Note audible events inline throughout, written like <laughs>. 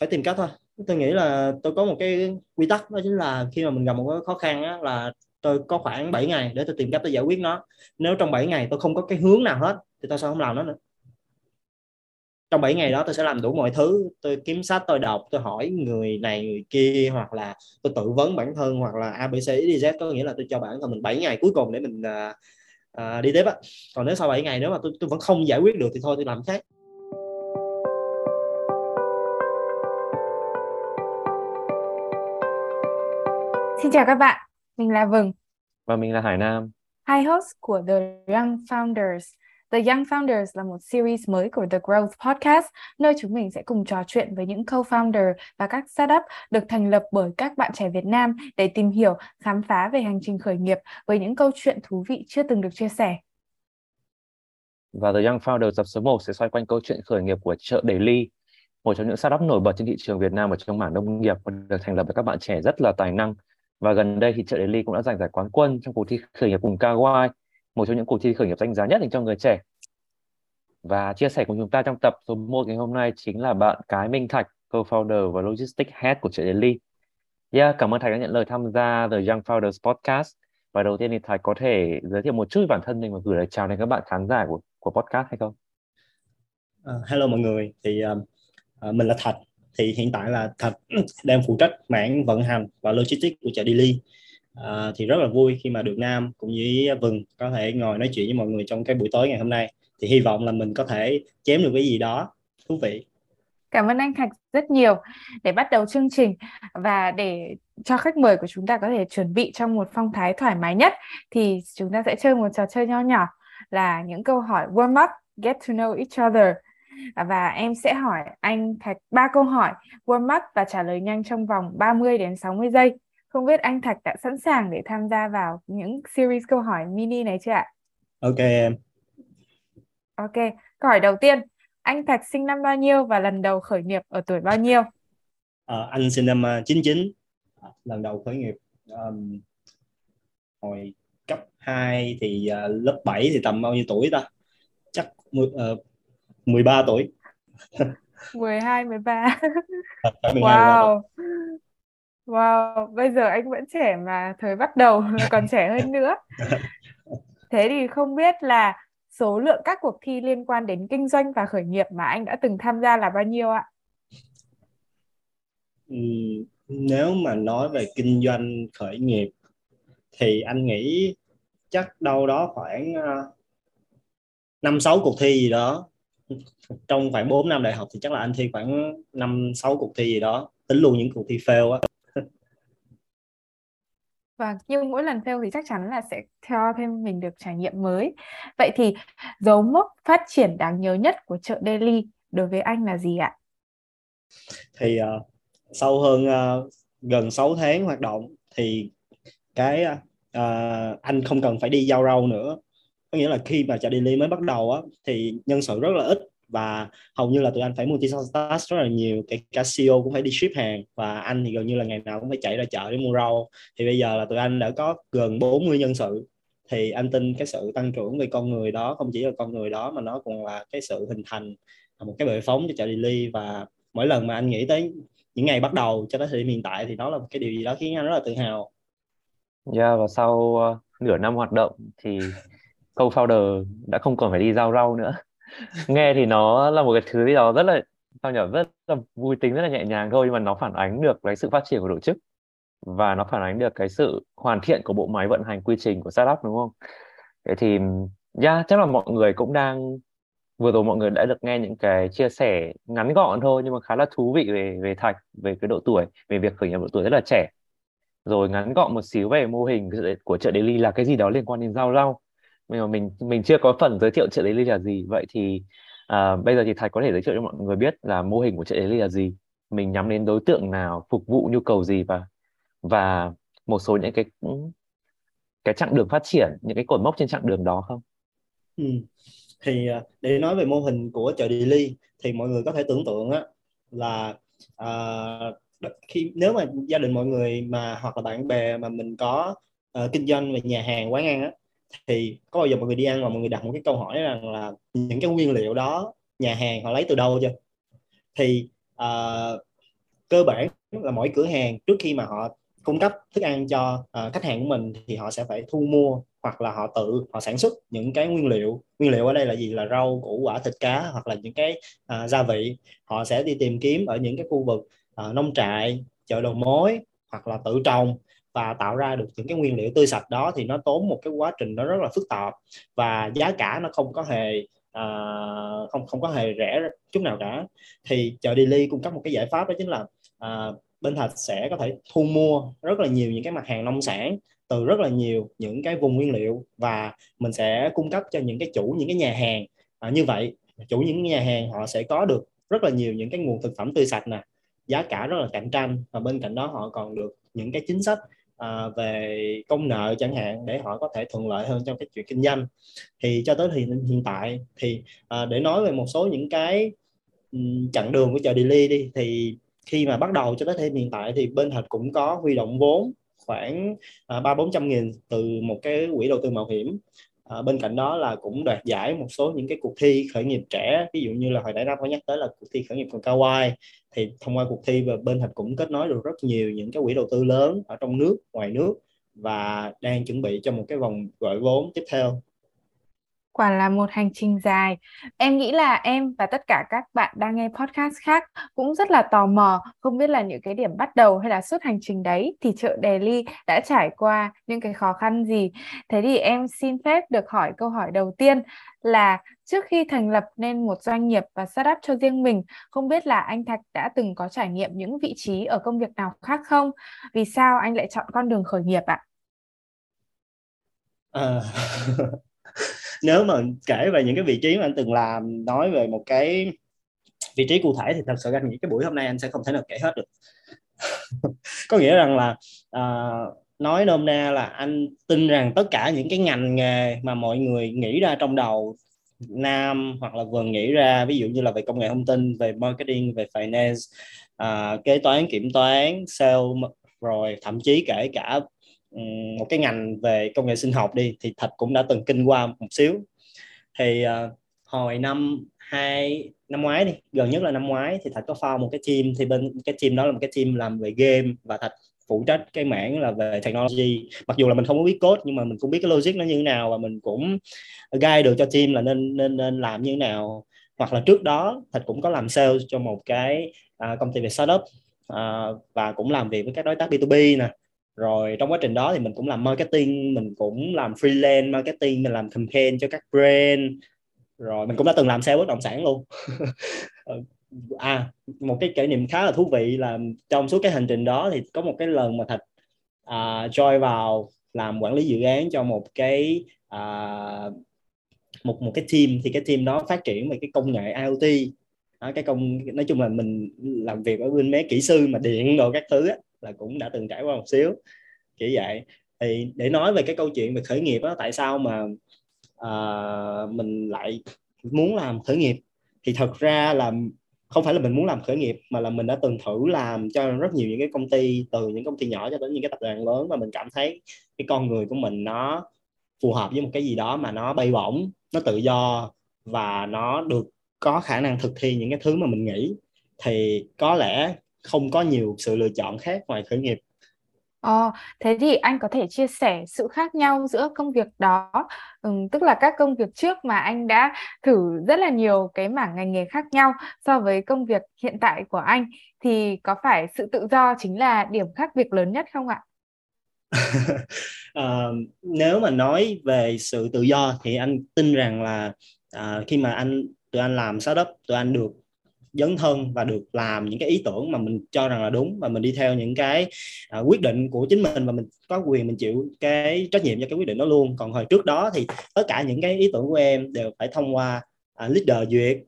phải tìm cách thôi. Tôi nghĩ là tôi có một cái quy tắc đó chính là khi mà mình gặp một cái khó khăn á, là tôi có khoảng 7 ngày để tôi tìm cách tôi giải quyết nó. Nếu trong 7 ngày tôi không có cái hướng nào hết thì tôi sẽ không làm nó nữa. Trong 7 ngày đó tôi sẽ làm đủ mọi thứ. Tôi kiếm sách tôi đọc tôi hỏi người này người kia hoặc là tôi tự vấn bản thân hoặc là abc z. Có nghĩa là tôi cho bản thân mình 7 ngày cuối cùng để mình uh, uh, đi tiếp á. Còn nếu sau 7 ngày nếu mà tôi, tôi vẫn không giải quyết được thì thôi tôi làm khác. Xin chào các bạn, mình là Vừng và mình là Hải Nam. Hai host của The Young Founders. The Young Founders là một series mới của The Growth Podcast, nơi chúng mình sẽ cùng trò chuyện với những co-founder và các startup được thành lập bởi các bạn trẻ Việt Nam để tìm hiểu, khám phá về hành trình khởi nghiệp với những câu chuyện thú vị chưa từng được chia sẻ. Và The Young Founders tập số 1 sẽ xoay quanh câu chuyện khởi nghiệp của chợ Daily, một trong những startup nổi bật trên thị trường Việt Nam ở trong mảng nông nghiệp được thành lập bởi các bạn trẻ rất là tài năng và gần đây thì chợ Daily cũng đã giành giải quán quân trong cuộc thi khởi nghiệp cùng Kawaii, một trong những cuộc thi khởi nghiệp danh giá nhất dành cho người trẻ. Và chia sẻ cùng chúng ta trong tập số 1 ngày hôm nay chính là bạn Cái Minh Thạch, co-founder và logistics head của chợ Daily. Yeah, cảm ơn Thạch đã nhận lời tham gia The Young Founders Podcast. Và đầu tiên thì Thạch có thể giới thiệu một chút bản thân mình và gửi lời chào đến các bạn khán giả của của podcast hay không? Uh, hello mọi người, thì uh, uh, mình là Thạch, thì hiện tại là Thạch đang phụ trách mảng vận hành và logistics của chợ Daily à, thì rất là vui khi mà được Nam cũng như Vừng có thể ngồi nói chuyện với mọi người trong cái buổi tối ngày hôm nay. Thì hy vọng là mình có thể chém được cái gì đó. Thú vị. Cảm ơn anh Thạch rất nhiều. Để bắt đầu chương trình và để cho khách mời của chúng ta có thể chuẩn bị trong một phong thái thoải mái nhất thì chúng ta sẽ chơi một trò chơi nho nhỏ là những câu hỏi warm up, get to know each other và em sẽ hỏi anh Thạch ba câu hỏi warm up và trả lời nhanh trong vòng 30 đến 60 giây. Không biết anh Thạch đã sẵn sàng để tham gia vào những series câu hỏi mini này chưa ạ? Ok em. Ok, câu hỏi đầu tiên, anh Thạch sinh năm bao nhiêu và lần đầu khởi nghiệp ở tuổi bao nhiêu? À, anh sinh năm 99, ờ, lần đầu khởi nghiệp um, hồi cấp 2 thì uh, lớp 7 thì tầm bao nhiêu tuổi ta? Chắc uh, 13 tuổi. 12 13 wow. Wow bây giờ anh vẫn trẻ mà thời bắt đầu còn trẻ hơn nữa. Thế thì không biết là số lượng các cuộc thi liên quan đến kinh doanh và khởi nghiệp mà anh đã từng tham gia là bao nhiêu ạ? Nếu mà nói về kinh doanh khởi nghiệp thì anh nghĩ chắc đâu đó khoảng ờ, năm sáu cuộc thi gì đó trong khoảng 4 năm đại học thì chắc là anh thi khoảng 5 6 cuộc thi gì đó. Tính luôn những cuộc thi fail á. Và nhưng mỗi lần fail thì chắc chắn là sẽ cho thêm mình được trải nghiệm mới. Vậy thì dấu mốc phát triển đáng nhớ nhất của chợ Daily đối với anh là gì ạ? Thì uh, sau hơn uh, gần 6 tháng hoạt động thì cái uh, anh không cần phải đi giao rau nữa có nghĩa là khi mà chợ daily mới bắt đầu á thì nhân sự rất là ít và hầu như là tụi anh phải multitask rất là nhiều. Kể cả CEO cũng phải đi ship hàng và anh thì gần như là ngày nào cũng phải chạy ra chợ để mua rau. Thì bây giờ là tụi anh đã có gần 40 nhân sự thì anh tin cái sự tăng trưởng về con người đó không chỉ là con người đó mà nó còn là cái sự hình thành một cái bệ phóng cho chợ daily và mỗi lần mà anh nghĩ tới những ngày bắt đầu cho tới thời điểm hiện tại thì đó là một cái điều gì đó khiến anh rất là tự hào. Yeah, và sau uh, nửa năm hoạt động thì co-founder đã không còn phải đi giao rau nữa. <laughs> Nghe thì nó là một cái thứ gì đó rất là sao nhỉ rất là vui tính rất là nhẹ nhàng thôi nhưng mà nó phản ánh được cái sự phát triển của tổ chức. Và nó phản ánh được cái sự hoàn thiện của bộ máy vận hành quy trình của startup đúng không? Thế thì yeah, chắc là mọi người cũng đang vừa rồi mọi người đã được nghe những cái chia sẻ ngắn gọn thôi nhưng mà khá là thú vị về về thạch về cái độ tuổi về việc khởi nghiệp độ tuổi rất là trẻ. Rồi ngắn gọn một xíu về mô hình của chợ daily là cái gì đó liên quan đến rau rau nhưng mà mình mình chưa có phần giới thiệu chợ đấy là gì. Vậy thì à, bây giờ thì thạch có thể giới thiệu cho mọi người biết là mô hình của chợ đấy là gì. Mình nhắm đến đối tượng nào phục vụ nhu cầu gì và và một số những cái cái chặng đường phát triển những cái cột mốc trên chặng đường đó không? Ừ. thì à, để nói về mô hình của chợ daily thì mọi người có thể tưởng tượng á là à, khi nếu mà gia đình mọi người mà hoặc là bạn bè mà mình có uh, kinh doanh về nhà hàng quán ăn á thì có bao giờ mọi người đi ăn mà mọi người đặt một cái câu hỏi rằng là những cái nguyên liệu đó nhà hàng họ lấy từ đâu chưa? Thì uh, cơ bản là mỗi cửa hàng trước khi mà họ cung cấp thức ăn cho uh, khách hàng của mình thì họ sẽ phải thu mua hoặc là họ tự họ sản xuất những cái nguyên liệu. Nguyên liệu ở đây là gì? Là rau củ quả thịt cá hoặc là những cái uh, gia vị. Họ sẽ đi tìm kiếm ở những cái khu vực uh, nông trại chợ đầu mối hoặc là tự trồng và tạo ra được những cái nguyên liệu tươi sạch đó thì nó tốn một cái quá trình nó rất là phức tạp và giá cả nó không có hề à, không không có hề rẻ chút nào cả. Thì chợ Daily cung cấp một cái giải pháp đó chính là à, bên Thạch sẽ có thể thu mua rất là nhiều những cái mặt hàng nông sản từ rất là nhiều những cái vùng nguyên liệu và mình sẽ cung cấp cho những cái chủ những cái nhà hàng à, như vậy. Chủ những nhà hàng họ sẽ có được rất là nhiều những cái nguồn thực phẩm tươi sạch nè giá cả rất là cạnh tranh và bên cạnh đó họ còn được những cái chính sách à, về công nợ chẳng hạn để họ có thể thuận lợi hơn trong cái chuyện kinh doanh. Thì cho tới thì hiện tại thì à, để nói về một số những cái chặng đường của chợ Delhi đi thì khi mà bắt đầu cho tới thêm hiện tại thì bên Thạch cũng có huy động vốn khoảng à, ba bốn trăm nghìn từ một cái quỹ đầu tư mạo hiểm à, bên cạnh đó là cũng đoạt giải một số những cái cuộc thi khởi nghiệp trẻ ví dụ như là hồi nãy Nam có nhắc tới là cuộc thi khởi nghiệp còn Kawaii. Thì thông qua cuộc thi và bên Thạch cũng kết nối được rất nhiều những cái quỹ đầu tư lớn ở trong nước ngoài nước và đang chuẩn bị cho một cái vòng gọi vốn tiếp theo quả là một hành trình dài. Em nghĩ là em và tất cả các bạn đang nghe podcast khác cũng rất là tò mò, không biết là những cái điểm bắt đầu hay là suốt hành trình đấy thì chợ Delhi đã trải qua những cái khó khăn gì. Thế thì em xin phép được hỏi câu hỏi đầu tiên là trước khi thành lập nên một doanh nghiệp và startup cho riêng mình, không biết là anh Thạch đã từng có trải nghiệm những vị trí ở công việc nào khác không? Vì sao anh lại chọn con đường khởi nghiệp ạ? À? <laughs> nếu mà kể về những cái vị trí mà anh từng làm nói về một cái vị trí cụ thể thì thật sự anh nghĩ cái buổi hôm nay anh sẽ không thể nào kể hết được. <laughs> Có nghĩa rằng là uh, nói nôm na là anh tin rằng tất cả những cái ngành nghề mà mọi người nghĩ ra trong đầu nam hoặc là vừa nghĩ ra ví dụ như là về công nghệ thông tin về marketing về finance uh, kế toán kiểm toán sale rồi thậm chí kể cả một cái ngành về công nghệ sinh học đi thì thạch cũng đã từng kinh qua một xíu. Thì uh, hồi năm hai năm ngoái đi gần nhất là năm ngoái thì thạch có form một cái team thì bên cái team đó là một cái team làm về game và thạch phụ trách cái mảng là về technology. Mặc dù là mình không có biết code nhưng mà mình cũng biết cái logic nó như thế nào và mình cũng guide được cho team là nên nên nên làm như thế nào. Hoặc là trước đó thạch cũng có làm sale cho một cái uh, công ty về startup uh, và cũng làm việc với các đối tác B2B nè rồi trong quá trình đó thì mình cũng làm marketing mình cũng làm freelance marketing mình làm campaign cho các brand. Rồi mình cũng đã từng làm sale bất động sản luôn. <laughs> Ờ, à một cái kỷ niệm khá là thú vị là trong suốt cái hành trình đó thì có một cái lần mà thạch uh, join vào làm quản lý dự án cho một cái uh, một một cái team. Thì cái team đó phát triển về cái công nghệ IoT. Đó, cái công nói chung là mình làm việc ở bên mấy kỹ sư mà điện đồ các thứ á, là cũng đã từng trải qua một xíu kiểu vậy. Thì để nói về cái câu chuyện về khởi nghiệp đó tại sao mà uh, mình lại muốn làm khởi nghiệp? Thì thật ra là không phải là mình muốn làm khởi nghiệp mà là mình đã từng thử làm cho rất nhiều những cái công ty từ những công ty nhỏ cho đến những cái tập đoàn lớn và mình cảm thấy cái con người của mình nó phù hợp với một cái gì đó mà nó bay bổng nó tự do và nó được có khả năng thực thi những cái thứ mà mình nghĩ. Thì có lẽ không có nhiều sự lựa chọn khác ngoài khởi nghiệp Ờ, thế thì anh có thể chia sẻ sự khác nhau giữa công việc đó, ừ, tức là các công việc trước mà anh đã thử rất là nhiều cái mảng ngành nghề khác nhau so với công việc hiện tại của anh thì có phải sự tự do chính là điểm khác biệt lớn nhất không ạ? uh, <laughs> nếu mà nói về sự tự do thì anh tin rằng là uh, khi mà anh tụi anh làm startup tụi anh được dấn thân và được làm những cái ý tưởng mà mình cho rằng là đúng và mình đi theo những cái uh, quyết định của chính mình và mình có quyền mình chịu cái trách nhiệm cho cái quyết định đó luôn. Còn hồi trước đó thì tất cả những cái ý tưởng của em đều phải thông qua uh, leader duyệt.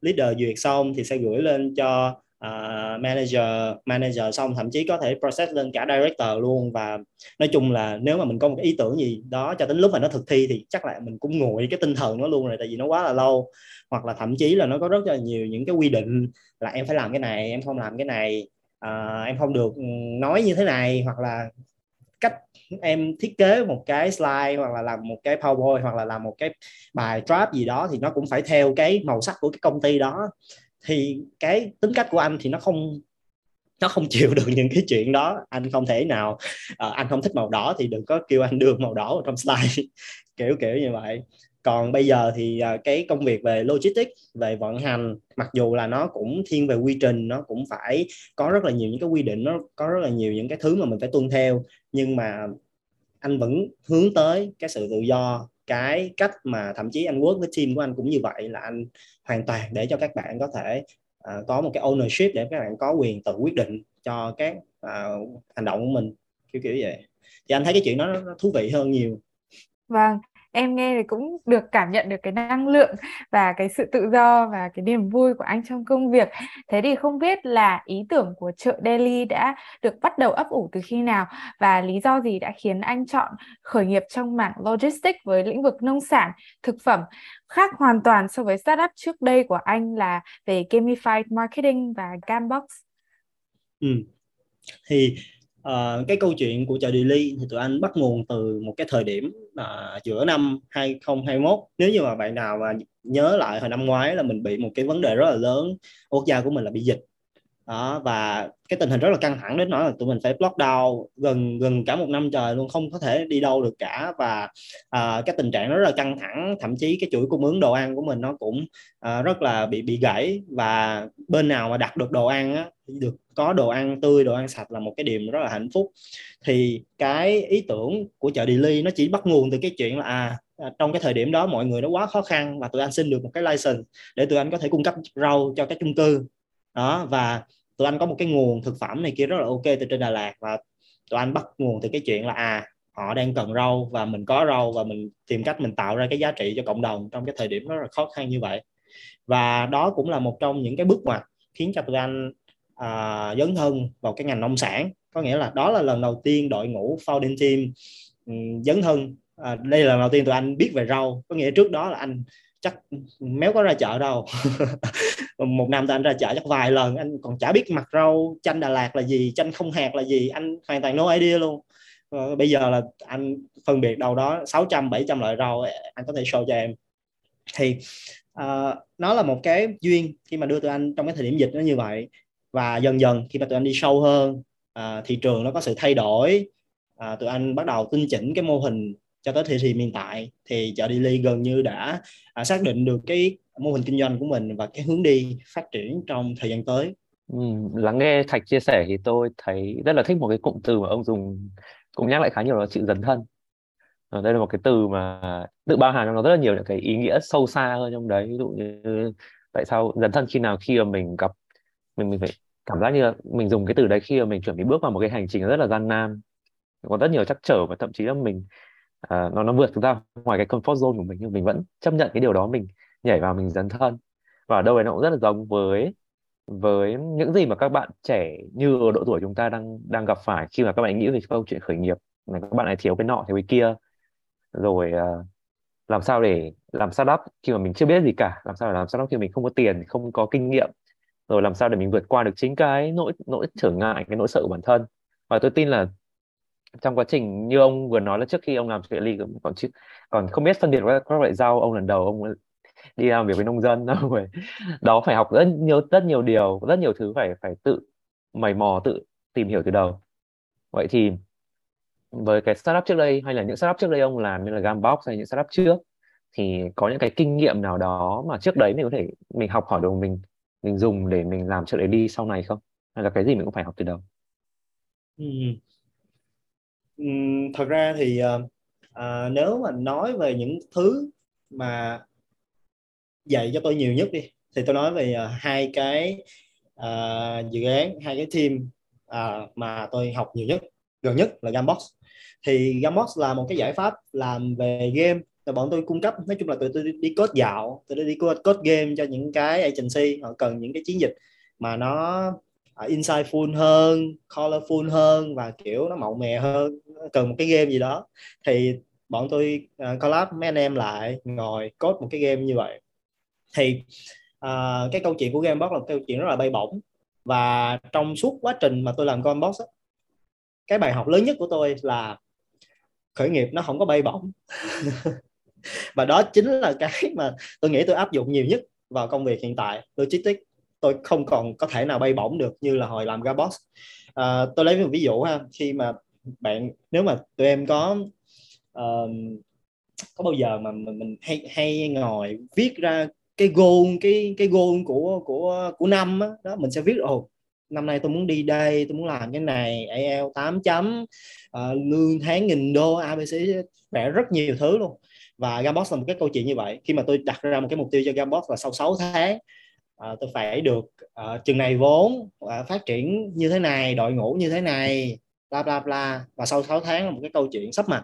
Leader duyệt xong thì sẽ gửi lên cho uh, manager manager xong thậm chí có thể process lên cả director luôn. Và nói chung là nếu mà mình có một cái ý tưởng gì đó cho đến lúc mà nó thực thi thì chắc là mình cũng nguội cái tinh thần nó luôn rồi tại vì nó quá là lâu hoặc là thậm chí là nó có rất là nhiều những cái quy định là em phải làm cái này em không làm cái này à, em không được ừ, nói như thế này hoặc là cách em thiết kế một cái slide hoặc là làm một cái powerpoint hoặc là làm một cái bài draft gì đó thì nó cũng phải theo cái màu sắc của cái công ty đó. Thì cái tính cách của anh thì nó không nó không <laughs> chịu được những cái chuyện đó. Anh không thể nào uh, anh không thích màu đỏ thì đừng có kêu anh đưa màu đỏ vào trong <laughs> slide. Kiểu kiểu như vậy còn bây giờ thì à, cái công việc về logistics về vận hành mặc dù là nó cũng thiên về quy trình nó cũng phải có rất là nhiều những cái quy định nó có rất là nhiều những cái thứ mà mình phải tuân theo nhưng mà anh vẫn hướng tới cái sự tự do cái cách mà thậm chí anh work với team của anh cũng như vậy là anh hoàn toàn để cho các bạn có thể uh, có một cái ownership để các bạn có quyền tự quyết định cho các uh, hành động của mình. Kiểu kiểu vậy. Thì anh thấy cái chuyện đó nó thú vị hơn nhiều. Vâng em nghe thì cũng được cảm nhận được cái năng lượng và cái sự tự do và cái niềm vui của anh trong công việc. Thế thì không biết là ý tưởng của chợ Delhi đã được bắt đầu ấp ủ từ khi nào và lý do gì đã khiến anh chọn khởi nghiệp trong mảng logistics với lĩnh vực nông sản, thực phẩm khác hoàn toàn so với startup trước đây của anh là về gamified marketing và Gambox. Ừ. Thì uh, cái câu chuyện của chợ Delhi thì tụi anh bắt nguồn từ một cái thời điểm uh, giữa năm 2021 nếu như mà bạn nào mà nhớ lại hồi năm ngoái là mình bị một cái vấn đề rất là lớn quốc gia của mình là bị dịch đó và cái tình hình rất là căng thẳng đến nỗi là tụi mình phải lockdown gần gần cả một năm trời luôn không có thể đi đâu được cả. Và uh, cái tình trạng rất là căng thẳng thậm chí cái chuỗi cung ứng đồ ăn của mình nó cũng uh, rất là bị bị gãy. Và bên nào mà đặt được đồ ăn á, được có đồ ăn tươi đồ ăn sạch là một cái điểm rất là hạnh phúc. Thì cái ý tưởng của chợ Delhi nó chỉ bắt nguồn từ cái chuyện là à, à trong cái thời điểm đó mọi người nó quá khó khăn và tụi anh xin được một cái license để tụi anh có thể cung cấp rau cho các chung cư đó và tụi anh có một cái nguồn thực phẩm này kia rất là ok từ trên Đà Lạt và tụi anh bắt nguồn từ cái chuyện là à họ đang cần rau và mình có rau và mình tìm cách mình tạo ra cái giá trị cho cộng đồng trong cái thời điểm rất là khó khăn như vậy. Và đó cũng là một trong những cái bước ngoặt khiến cho tụi anh à, dấn thân vào cái ngành nông sản. Có nghĩa là đó là lần đầu tiên đội ngũ founding team um, dấn thân. À, đây là lần đầu tiên tụi anh biết về rau. Có nghĩa trước đó là anh chắc méo có ra chợ đâu. <laughs> một năm tụi anh ra chợ chắc vài lần anh còn chả biết mặt rau chanh Đà Lạt là gì chanh không hạt là gì anh hoàn toàn no idea luôn. Ờ, bây giờ là anh phân biệt đâu đó 600 700 loại rau à, anh có thể show cho em. Thì uh, nó là một cái duyên khi mà đưa tụi anh trong cái thời điểm dịch nó như vậy. Và dần dần khi mà tụi anh đi sâu hơn uh, thị trường nó có sự thay đổi uh, tụi anh bắt đầu tinh chỉnh cái mô hình cho tới thời điểm hiện tại. Thì chợ đi ly gần như đã uh, xác định được cái mô hình kinh doanh của mình và cái hướng đi phát triển trong thời gian tới. Ừ, lắng nghe Thạch chia sẻ thì tôi thấy rất là thích một cái cụm từ mà ông dùng cũng nhắc lại khá nhiều là chữ dấn thân. Ờ, đây là một cái từ mà tự bao hàm trong nó rất là nhiều những cái ý nghĩa sâu xa hơn trong đấy ví dụ như tại sao dấn thân khi nào khi mà mình gặp mình mình phải cảm giác như là mình dùng cái từ đấy khi mà mình chuẩn bị bước vào một cái hành trình rất là gian nan có rất nhiều trắc trở và thậm chí là mình uh, nó nó vượt ra ngoài cái comfort zone của mình nhưng mình vẫn chấp nhận cái điều đó mình nhảy vào mình dấn thân. Và ở đâu đấy nó cũng rất là giống với với những gì mà các bạn trẻ như ở độ tuổi chúng ta đang đang gặp phải. Khi mà các bạn nghĩ về câu chuyện khởi nghiệp là các bạn lại thiếu cái nọ thiếu cái kia. Rồi uh, làm sao để làm startup khi mà mình chưa biết gì cả? Làm sao để làm startup khi mình không có tiền không có kinh nghiệm? Rồi làm sao để mình vượt qua được chính cái nỗi nỗi trở ngại cái nỗi sợ của bản thân? Và tôi tin là trong quá trình như ông vừa nói là trước khi ông làm chuyện ly còn chứ còn không biết phân biệt các, các loại rau ông lần đầu ông đi làm việc với nông dân <laughs> rồi đó phải học rất nhiều rất nhiều điều rất nhiều thứ phải phải tự mày mò tự tìm hiểu từ đầu. Vậy thì với cái startup trước đây hay là những startup trước đây ông làm như là Gambox hay những startup trước thì có những cái kinh nghiệm nào đó mà trước đấy mình có thể mình học hỏi được mình mình dùng để mình làm trước đấy đi sau này không? Hay là cái gì mình cũng phải học từ đầu? Ừ. Ừ, thật ra thì ờ, à, nếu mà nói về những thứ mà dạy cho tôi nhiều nhất đi. Thì tôi nói về uh, hai cái uh, dự án hai cái team uh, mà tôi học nhiều nhất gần nhất là Gambox thì Gambox là một cái giải pháp làm về game là bọn tôi cung cấp. Nói chung là tụi tôi đi code dạo tụi tôi đi code, code game cho những cái agency họ cần những cái chiến dịch mà nó uh, insightful hơn colorful hơn và kiểu nó màu mè hơn cần một cái game gì đó. Thì bọn tôi uh, collab mấy anh em lại ngồi code một cái game như vậy thì uh, cái câu chuyện của Gamebox là một câu chuyện rất là bay bổng. Và trong suốt quá trình mà tôi làm Gamebox cái bài học lớn nhất của tôi là khởi nghiệp nó không có bay bổng. <laughs> Và đó chính là cái mà tôi nghĩ tôi áp dụng nhiều nhất vào công việc hiện tại. Logistics tôi không còn có thể nào bay bổng được như là hồi làm Gabox à, ờ, tôi lấy một ví dụ ha khi mà bạn nếu mà tụi em có uh, có bao giờ mà mình, mình hay hay ngồi viết ra cái goal cái cái goal của của của năm đó, đó mình sẽ viết ồ năm nay tôi muốn đi đây tôi muốn làm cái này al 8 chấm uh, lương tháng nghìn đô ABC vẽ rất nhiều thứ luôn. Và Gambox là một cái câu chuyện như vậy. Khi mà tôi đặt ra một cái mục tiêu cho Gambox là sau 6 tháng uh, tôi phải được uh, chừng này vốn uh, phát triển như thế này đội ngũ như thế này bla bla bla. Và sau 6 tháng là một cái câu chuyện sắp mặt.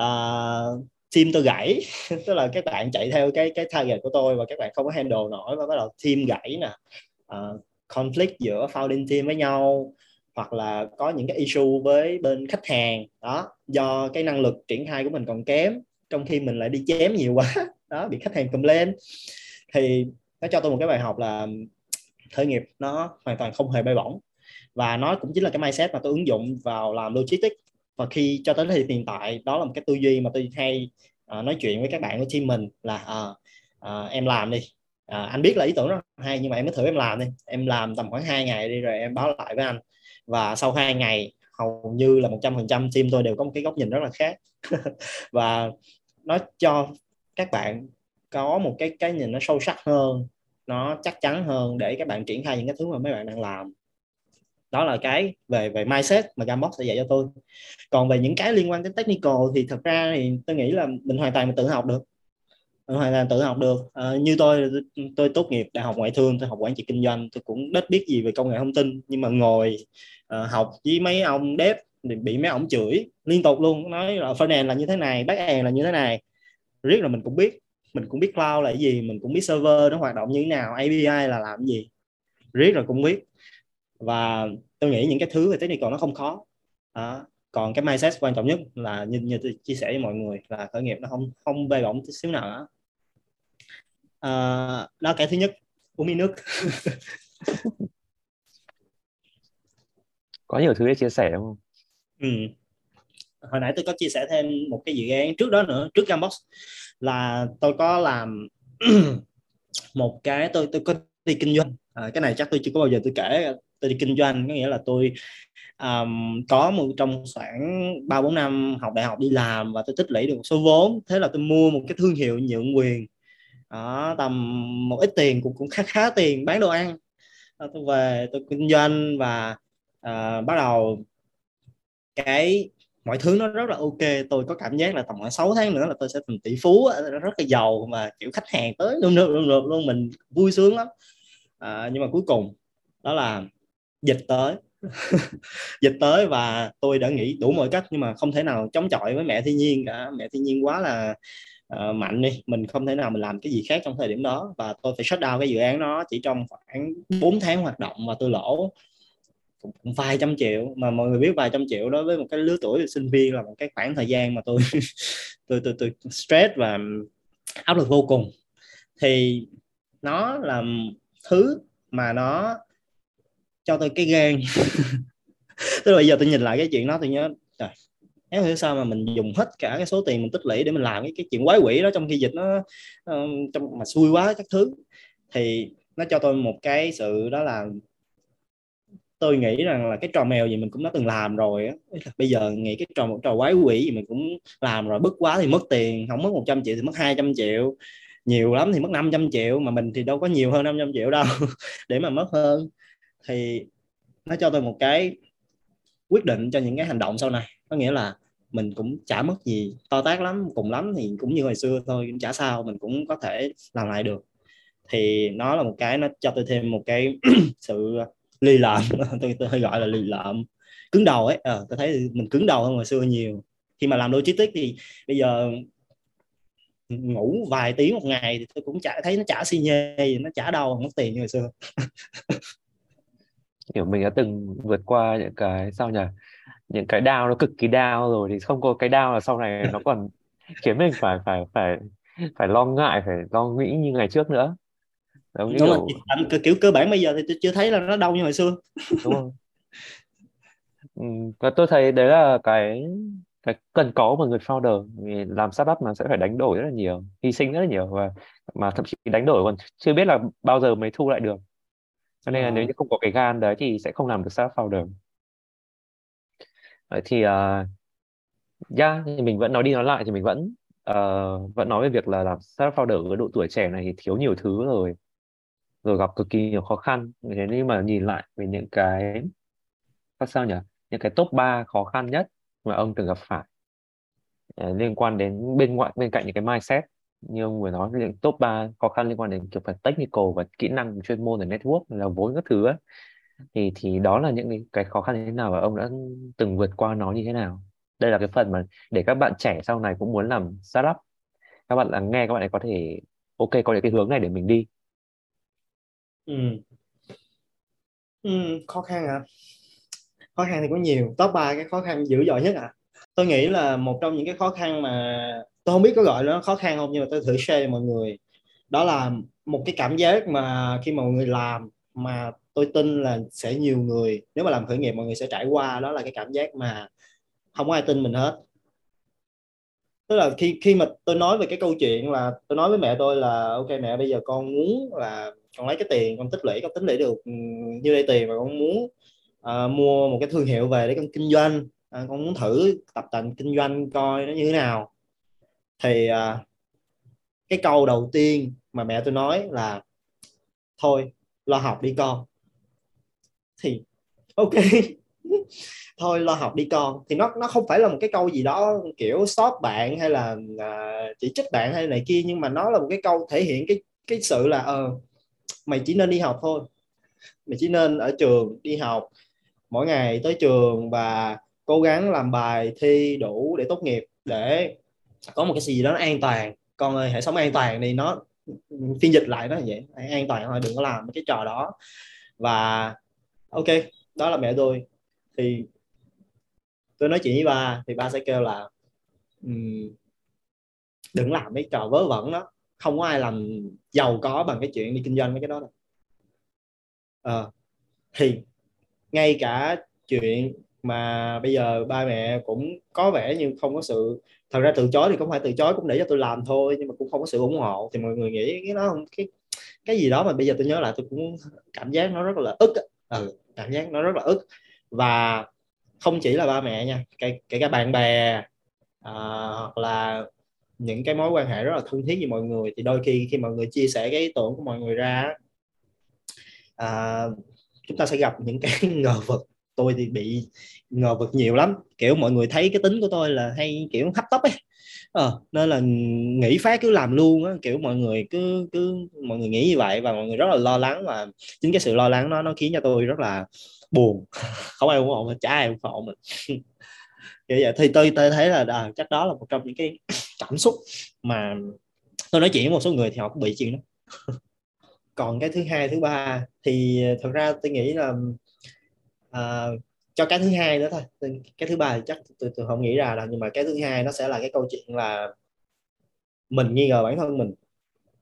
Uh, team tôi gãy. <laughs> Tức là các bạn chạy theo cái cái target của tôi và các bạn không có handle nổi và bắt đầu team gãy nè. Uh, conflict giữa founding team với nhau hoặc là có những cái issue với bên khách hàng. Đó do cái năng lực triển khai của mình còn kém trong khi mình lại đi chém nhiều quá. <laughs> Đó bị khách hàng cầm lên. Thì nó cho tôi một cái bài học là khởi nghiệp nó hoàn toàn không hề bay bổng. Và nó cũng chính là cái mindset mà tôi ứng dụng vào làm logistics và khi cho tới thì hiện tại đó là một cái tư duy mà tôi hay uh, nói chuyện với các bạn của team mình là uh, uh, em làm đi. Uh, anh biết là ý tưởng rất hay nhưng mà em mới thử em làm đi. Em làm tầm khoảng 2 ngày đi rồi em báo lại với anh. Và sau 2 ngày hầu như là 100% team tôi đều có một cái góc nhìn rất là khác. <laughs> Và nó cho các bạn có một cái cái nhìn nó sâu sắc hơn nó chắc chắn hơn để các bạn triển khai những cái thứ mà mấy bạn đang làm đó là cái về về mindset mà Gambox sẽ dạy cho tôi. Còn về những cái liên quan đến technical thì thật ra thì tôi nghĩ là mình hoàn toàn mình tự học được. Mình hoàn toàn tự học được. À, như tôi tôi tốt nghiệp đại học ngoại thương tôi học quản trị kinh doanh tôi cũng đất biết gì về công nghệ thông tin. Nhưng mà ngồi uh, học với mấy ông dev thì bị mấy ông chửi liên tục luôn nói là front là như thế này back end là như thế này. Riết là mình cũng biết mình cũng biết cloud là cái gì mình cũng biết server nó hoạt động như thế nào API là làm gì. Riết là cũng biết và tôi nghĩ những cái thứ về technical nó không khó. À, còn cái mindset quan trọng nhất là như, như tôi chia sẻ với mọi người là khởi nghiệp nó không không bê bổng tí xíu nào đó. À, đó cái thứ nhất uống miếng nước. <laughs> Có nhiều thứ để chia sẻ đúng không? Ừ. hồi nãy tôi có chia sẻ thêm một cái dự án trước đó nữa trước Gambox là tôi có làm <clears throat> một cái tôi tôi có đi kinh doanh à, cái này chắc tôi chưa có bao giờ tôi kể tôi đi kinh doanh có nghĩa là tôi um, có một trong khoảng ba bốn năm học đại học đi làm và tôi tích lũy được một số vốn. Thế là tôi mua một cái thương hiệu nhượng quyền. Đó, tầm một ít tiền cũng cũng khá khá tiền bán đồ ăn. Đó, tôi về tôi kinh doanh và uh, bắt đầu cái mọi thứ nó rất là ok. Tôi có cảm giác là tầm khoảng 6 tháng nữa là tôi sẽ thành tỷ phú rất là giàu mà kiểu khách hàng tới luôn luôn luôn, luôn mình vui sướng lắm à, nhưng mà cuối cùng đó là dịch tới. <laughs> Dịch tới và tôi đã nghĩ đủ mọi cách nhưng mà không thể nào chống chọi với mẹ thiên nhiên cả. Mẹ thiên nhiên quá là uh, mạnh đi. Mình không thể nào mình làm cái gì khác trong thời điểm đó. Và tôi phải shut down cái dự án đó chỉ trong khoảng 4 tháng hoạt động và tôi lỗ cũng vài trăm triệu. Mà mọi người biết vài trăm triệu đối với một cái lứa tuổi sinh viên là một cái khoảng thời gian mà tôi <laughs> tôi tôi tôi stress và áp lực vô cùng. Thì nó là thứ mà nó cho tôi cái gan. <laughs> Tức là bây giờ tôi nhìn lại cái chuyện đó tôi nhớ trời nếu hiểu sao mà mình dùng hết cả cái số tiền mình tích lũy để mình làm cái cái chuyện quái quỷ đó trong khi dịch nó um, trong mà xui quá các thứ. Thì nó cho tôi một cái sự đó là tôi nghĩ rằng là cái trò mèo gì mình cũng đã từng làm rồi á. Bây giờ nghĩ cái trò một trò quái quỷ gì mình cũng làm rồi bức quá thì mất tiền không mất 100 triệu thì mất 200 triệu nhiều lắm thì mất 500 triệu mà mình thì đâu có nhiều hơn 500 triệu đâu <laughs> để mà mất hơn. Thì nó cho tôi một cái quyết định cho những cái hành động sau này. Có nghĩa là mình cũng chả mất gì to tát lắm cùng lắm thì cũng như hồi xưa thôi chả sao mình cũng có thể làm lại được. Thì nó là một cái nó cho tôi thêm một cái <clears throat> sự lì lợm <laughs> tôi, tôi hay gọi là lì lợm. Cứng đầu ấy à, tôi thấy mình cứng đầu hơn hồi xưa nhiều. Khi mà làm logistics thì bây giờ ngủ vài tiếng một ngày thì tôi cũng chả thấy nó chả xi nhê nó chả đau mất tiền như hồi xưa. <laughs> Kiểu mình đã từng vượt qua những cái sao nhỉ? Những cái đau nó cực kỳ đau rồi thì không có cái đau là sau này nó còn khiến mình phải phải phải phải lo ngại phải lo nghĩ như ngày trước nữa. Đúng kiểu... là kiểu, kiểu cơ bản bây giờ thì tôi chưa thấy là nó đau như hồi xưa. Đúng không ừ, và tôi thấy đấy là cái cái cần có một người founder vì làm startup mà sẽ phải đánh đổi rất là nhiều hy sinh rất là nhiều và mà thậm chí đánh đổi còn chưa biết là bao giờ mới thu lại được. Cho nên là nếu Ờ. như không có cái gan đấy thì sẽ không làm được startup founder. Vậy thì uh, yeah, thì mình vẫn nói đi nói lại thì mình vẫn ờ, vẫn nói về việc là làm startup founder ở độ tuổi trẻ này thì thiếu nhiều thứ rồi. Rồi gặp cực kỳ nhiều khó khăn. Thế nhưng mà nhìn lại về những cái sao sao nhỉ? Những cái top 3 khó khăn nhất mà ông từng gặp phải. Ờ, liên quan đến bên ngoại bên cạnh những cái mindset như ông vừa nói những top 3 khó khăn liên quan đến kiểu phần technical và kỹ năng chuyên môn và network là vốn các thứ ấy. thì thì đó là những cái, cái khó khăn như thế nào và ông đã từng vượt qua nó như thế nào? Đây là cái phần mà để các bạn trẻ sau này cũng muốn làm startup. Các bạn là nghe các bạn ấy có thể ok có những cái hướng này để mình đi. Ừ. Ừ, khó khăn à khó khăn thì có nhiều, top 3 cái khó khăn dữ dội nhất à tôi nghĩ là một trong những cái khó khăn mà tôi không biết có gọi nó khó khăn không, nhưng mà tôi thử share cho mọi người. Đó là một cái cảm giác mà khi mà mọi người làm mà tôi tin là sẽ nhiều người, nếu mà làm khởi nghiệp mọi người sẽ trải qua, đó là cái cảm giác mà không có ai tin mình hết. Tức là khi khi mà tôi nói về cái câu chuyện là tôi nói với mẹ tôi là, ok mẹ, bây giờ con muốn là con lấy cái tiền, con tích lũy, con tích lũy được ừ, như đây tiền mà con muốn uh, mua một cái thương hiệu về để con kinh doanh. Uh, con muốn thử tập tành kinh doanh coi nó như thế nào. Thì uh, cái câu đầu tiên mà mẹ tôi nói là thôi lo học đi con. Thì ok. <laughs> Thôi lo học đi con. Thì nó nó không phải là một cái câu gì đó kiểu stop bạn hay là uh, chỉ trích bạn hay này kia nhưng mà nó là một cái câu thể hiện cái cái sự là ờ uh, mày chỉ nên đi học thôi. Mày chỉ nên ở trường đi học mỗi ngày tới trường và cố gắng làm bài thi đủ để tốt nghiệp để có một cái gì đó nó an toàn. Con ơi ờ, hãy sống an toàn đi nó phiên dịch lại nó vậy. Hãy an toàn thôi đừng có làm cái trò đó. Và ok đó là mẹ tôi. Thì tôi nói chuyện với ba thì ba sẽ kêu là um, đừng làm mấy trò vớ vẩn đó. Không có ai làm giàu có bằng cái chuyện đi kinh doanh mấy cái đó đâu. À, thì ngay cả chuyện mà bây giờ ba mẹ cũng có vẻ như không có sự thật ra từ chối thì không phải từ chối cũng để cho tôi làm thôi nhưng mà cũng không có sự ủng hộ. Thì mọi người nghĩ cái đó không cái cái gì đó mà bây giờ tôi nhớ lại tôi cũng cảm giác nó rất là ức ừ, cảm giác nó rất là ức. Và không chỉ là ba mẹ nha kể, kể cả bạn bè à, hoặc là những cái mối quan hệ rất là thân thiết với mọi người thì đôi khi khi mọi người chia sẻ cái ý tưởng của mọi người ra à, chúng ta sẽ gặp những cái <laughs> ngờ vực. Tôi thì bị ngờ vực nhiều lắm. Kiểu mọi người thấy cái tính của tôi là hay kiểu hấp tấp ấy. Ờ, nên là nghĩ phát cứ làm luôn á. Kiểu mọi người cứ cứ mọi người nghĩ như vậy và mọi người rất là lo lắng và chính cái sự lo lắng nó nó khiến cho tôi rất là buồn. <laughs> Không ai ủng hộ mình chả ai ủng hộ mình. <laughs> Kiểu vậy. Thì tôi tôi thấy là à, chắc đó là một trong những cái cảm xúc mà tôi nói chuyện với một số người thì họ cũng bị chuyện đó còn cái thứ hai thứ ba thì thật ra tôi nghĩ là à, cho cái thứ hai nữa thôi. Cái thứ ba thì chắc tôi, tôi không nghĩ ra là nhưng mà cái thứ hai nó sẽ là cái câu chuyện là mình nghi ngờ bản thân mình.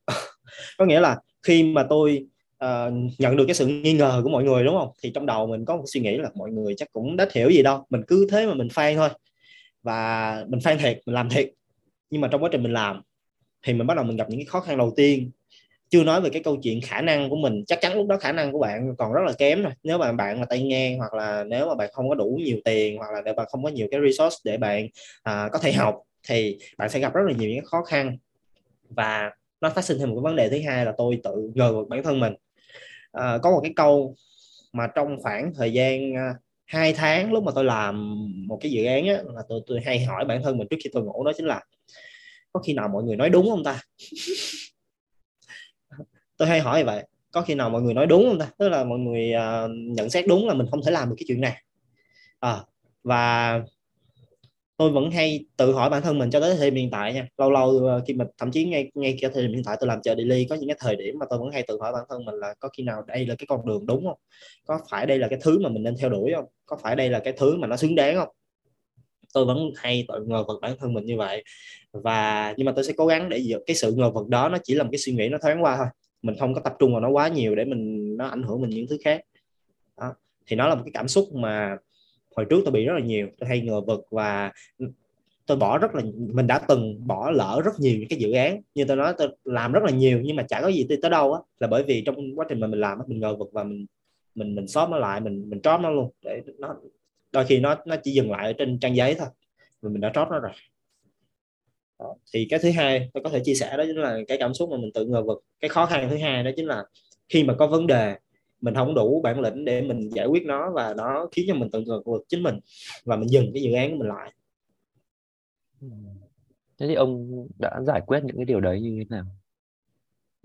<laughs> Có nghĩa là khi mà tôi uh, nhận được cái sự nghi ngờ của mọi người đúng không? Thì trong đầu mình có một suy nghĩ là mọi người chắc cũng đã hiểu gì đâu. Mình cứ thế mà mình phan thôi. Và mình phan thiệt mình làm thiệt. Nhưng mà trong quá trình mình làm thì mình bắt đầu mình gặp những cái khó khăn đầu tiên chưa nói về cái câu chuyện khả năng của mình chắc chắn lúc đó khả năng của bạn còn rất là kém rồi. Nếu mà bạn là tay ngang hoặc là nếu mà bạn không có đủ nhiều tiền hoặc là nếu bạn không có nhiều cái resource để bạn à, có thể học thì bạn sẽ gặp rất là nhiều những khó khăn. Và nó phát sinh thêm một cái vấn đề thứ hai là tôi tự ngờ vực bản thân mình. À, có một cái câu mà trong khoảng thời gian à, hai tháng lúc mà tôi làm một cái dự án á, là tôi tôi hay hỏi bản thân mình trước khi tôi ngủ đó chính là có khi nào mọi người nói đúng không ta? <laughs> tôi hay hỏi vậy có khi nào mọi người nói đúng không ta? Tức là mọi người uh, nhận xét đúng là mình không thể làm được cái chuyện này. À, và tôi vẫn hay tự hỏi bản thân mình cho tới thời điểm hiện tại nha. Lâu lâu à, khi mình thậm chí ngay ngay cái thời điểm hiện tại tôi làm chợ daily có những cái thời điểm mà tôi vẫn hay tự hỏi bản thân mình là có khi nào đây là cái con đường đúng không? Có phải đây là cái thứ mà mình nên theo đuổi không? Có phải đây là cái thứ mà nó xứng đáng không? Tôi vẫn hay tự ngờ vực bản thân mình như vậy. Và nhưng mà tôi sẽ cố gắng để cái sự ngờ vực đó nó chỉ là một cái suy nghĩ nó thoáng qua thôi mình không có tập trung vào nó quá nhiều để mình, nó ảnh hưởng mình những thứ khác. Đó. thì nó là một cái cảm xúc mà hồi trước tôi bị rất là nhiều, tôi hay ngờ vực và tôi bỏ rất là, mình đã từng bỏ lỡ rất nhiều những cái dự án. Như tôi nói, tôi làm rất là nhiều nhưng mà chả có gì tới đâu á, là bởi vì trong quá trình mà mình làm mình ngờ vực và mình mình mình xóa nó lại, mình mình trót nó luôn. Để nó, đôi khi nó nó chỉ dừng lại ở trên trang giấy thôi mình đã trót nó rồi đó. thì cái thứ hai tôi có thể chia sẻ đó chính là cái cảm xúc mà mình tự ngờ vực. Cái khó khăn thứ hai đó chính là khi mà có vấn đề mình không đủ bản lĩnh để mình giải quyết nó và nó khiến cho mình tự ngờ vực chính mình và mình dừng cái dự án của mình lại. Thế thì ông đã giải quyết những cái điều đấy như thế nào?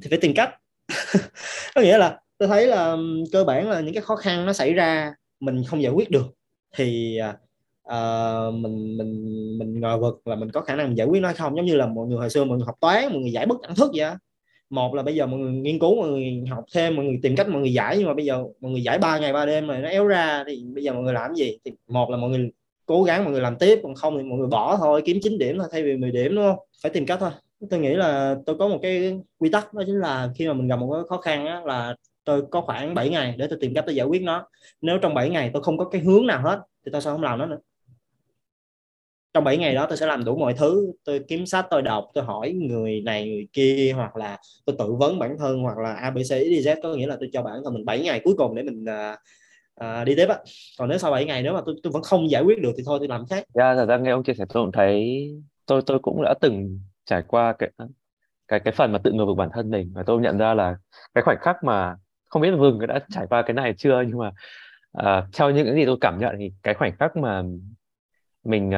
Thì phải tìm cách. <laughs> Có nghĩa là tôi thấy là cơ bản là những cái khó khăn nó xảy ra mình không giải quyết được thì uh, mình mình mình ngờ vực là mình có khả năng mình giải quyết nó hay không giống như là mọi người hồi xưa mọi người học toán mọi người giải bất đẳng thức vậy một là bây giờ mọi người nghiên cứu mọi người học thêm mọi người tìm cách mọi người giải nhưng mà bây giờ mọi người giải ba ngày ba đêm mà nó éo ra thì bây giờ mọi người làm gì thì một là mọi người cố gắng mọi người làm tiếp còn không thì mọi người bỏ thôi kiếm 9 điểm thôi thay vì 10 điểm đúng không phải tìm cách thôi tôi nghĩ là tôi có một cái quy tắc đó chính là khi mà mình gặp một cái khó khăn á, là tôi có khoảng 7 ngày để tôi tìm cách tôi giải quyết nó nếu trong 7 ngày tôi không có cái hướng nào hết thì tôi sẽ không làm nó nữa trong 7 ngày đó tôi sẽ làm đủ mọi thứ. Tôi kiếm sách tôi đọc tôi hỏi người này người kia hoặc là tôi tự vấn bản thân hoặc là abc z. Có nghĩa là tôi cho bản thân mình 7 ngày cuối cùng để mình uh, uh, đi tiếp á. Còn nếu sau 7 ngày nếu mà tôi tôi vẫn không giải quyết được thì thôi tôi làm khác. Yeah, thật ra nghe ông chia sẻ tôi cũng thấy tôi tôi cũng đã từng trải qua cái cái cái phần mà tự ngờ vực bản thân mình. Và tôi nhận ra là cái khoảnh khắc mà không biết Vừng đã trải qua cái này chưa nhưng mà uh, theo những cái gì tôi cảm nhận thì cái khoảnh khắc mà mình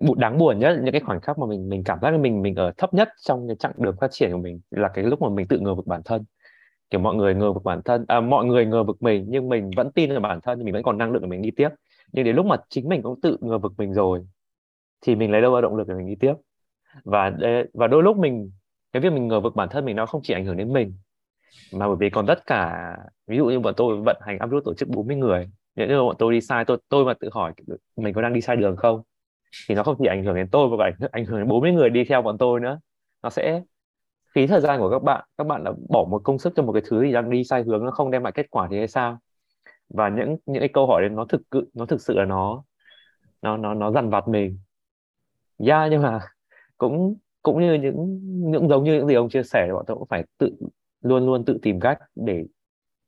uh, đáng buồn nhất những cái khoảnh khắc mà mình mình cảm giác mình mình ở thấp nhất trong cái chặng đường phát triển của mình là cái lúc mà mình tự ngờ vực bản thân. Kiểu mọi người ngờ vực bản thân à, mọi người ngờ vực mình nhưng mình vẫn tin vào bản thân thì mình vẫn còn năng lượng để mình đi tiếp. Nhưng đến lúc mà chính mình cũng tự ngờ vực mình rồi thì mình lấy đâu ra động lực để mình đi tiếp? Và và đôi lúc mình cái việc mình ngờ vực bản thân mình nó không chỉ ảnh hưởng đến mình mà bởi vì còn tất cả ví dụ như bọn tôi vận hành Upload tổ chức 40 người nếu như bọn tôi đi sai tôi tôi mà tự hỏi mình có đang đi sai đường không? Thì nó không chỉ ảnh hưởng đến tôi mà ảnh ảnh hưởng đến 40 người đi theo bọn tôi nữa. Nó sẽ phí thời gian của các bạn các bạn đã bỏ một công sức cho một cái thứ gì đang đi sai hướng nó không đem lại kết quả thì hay sao? Và những những cái câu hỏi đấy nó thực nó thực sự là nó nó nó nó dằn vặt mình. Yeah, nhưng mà cũng cũng như những những giống như những gì ông chia sẻ bọn tôi cũng phải tự luôn luôn tự tìm cách để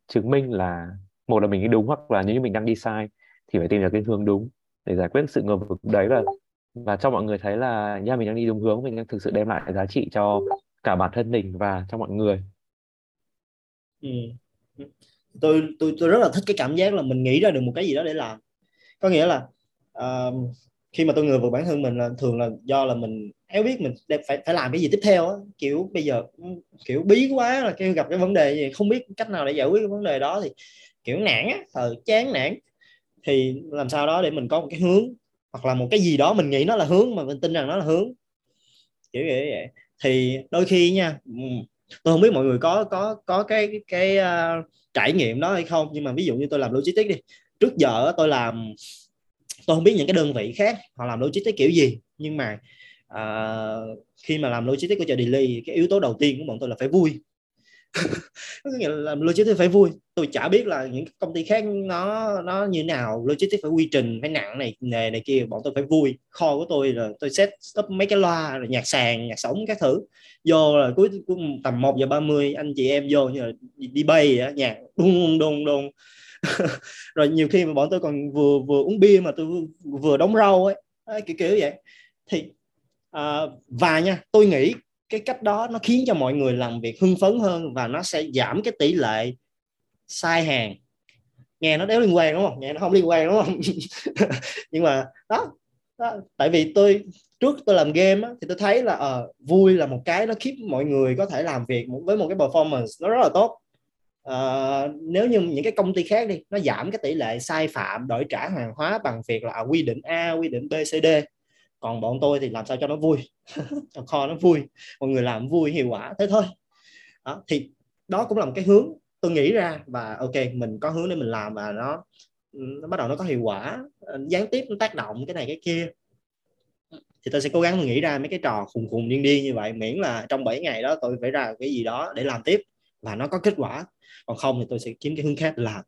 chứng minh là một là mình đi đúng hoặc là nếu như mình đang đi sai thì phải tìm được cái hướng đúng để giải quyết sự ngờ vực đấy. Và và cho mọi người thấy là nha mình đang đi đúng hướng mình đang thực sự đem lại giá trị cho cả bản thân mình và cho mọi người. Ừ. tôi tôi tôi rất là thích cái cảm giác là mình nghĩ ra được một cái gì đó để làm. Có nghĩa là uh, khi mà tôi ngờ vực bản thân mình là thường là do là mình éo biết mình phải phải làm cái gì tiếp theo á. Kiểu bây giờ kiểu bí quá là kêu gặp cái vấn đề gì không biết cách nào để giải quyết cái vấn đề đó thì kiểu nản á ờ, chán nản. Thì làm sao đó để mình có một cái hướng hoặc là một cái gì đó mình nghĩ nó là hướng mà mình tin rằng nó là hướng. Kiểu vậy. Thì đôi khi nha tôi không biết mọi người có có có cái cái, cái uh, trải nghiệm đó hay không nhưng mà ví dụ như tôi làm logistics đi trước giờ tôi làm tôi không biết những cái đơn vị khác họ làm logistics kiểu gì nhưng mà uh, khi mà làm logistics của chợ Delhi cái yếu tố đầu tiên của bọn tôi là phải vui là logistics phải vui. Tôi chả biết là những công ty khác nó nó như nào logistics phải quy trình phải nặng này nghề này kia bọn tôi phải vui. Kho của tôi là tôi set up mấy cái loa rồi nhạc sàn nhạc sống các thứ. Vô là cuối, cuối tầm 1 giờ 30 anh chị em vô như là đi bay vậy, nhạc đùng đùng đùng <laughs> rồi nhiều khi mà bọn tôi còn vừa vừa uống bia mà tôi vừa đóng rau ấy kiểu kiểu vậy. Thì à, và nha tôi nghĩ cái cách đó nó khiến cho mọi người làm việc hưng phấn hơn và nó sẽ giảm cái tỷ lệ sai hàng. Nghe nó đéo liên quan đúng không? Nghe nó không liên quan đúng không? <laughs> Nhưng mà đó, đó tại vì tôi trước tôi làm game á, thì tôi thấy là uh, vui là một cái nó khiến mọi người có thể làm việc với một cái performance nó rất là tốt. Uh, nếu như những cái công ty khác đi nó giảm cái tỷ lệ sai phạm đổi trả hàng hóa bằng việc là à, quy định A quy định B C D còn bọn tôi thì làm sao cho nó vui? <laughs> Cho kho nó vui mọi người làm vui hiệu quả thế thôi. Đó, thì đó cũng là một cái hướng tôi nghĩ ra và ok mình có hướng để mình làm và nó nó bắt đầu nó có hiệu quả ờ, gián tiếp nó tác động cái này cái kia. Thì tôi sẽ cố gắng nghĩ ra mấy cái trò khùng khùng điên điên như vậy miễn là trong 7 ngày đó tôi phải ra cái gì đó để làm tiếp và nó có kết quả. Còn không thì tôi sẽ kiếm cái hướng khác làm.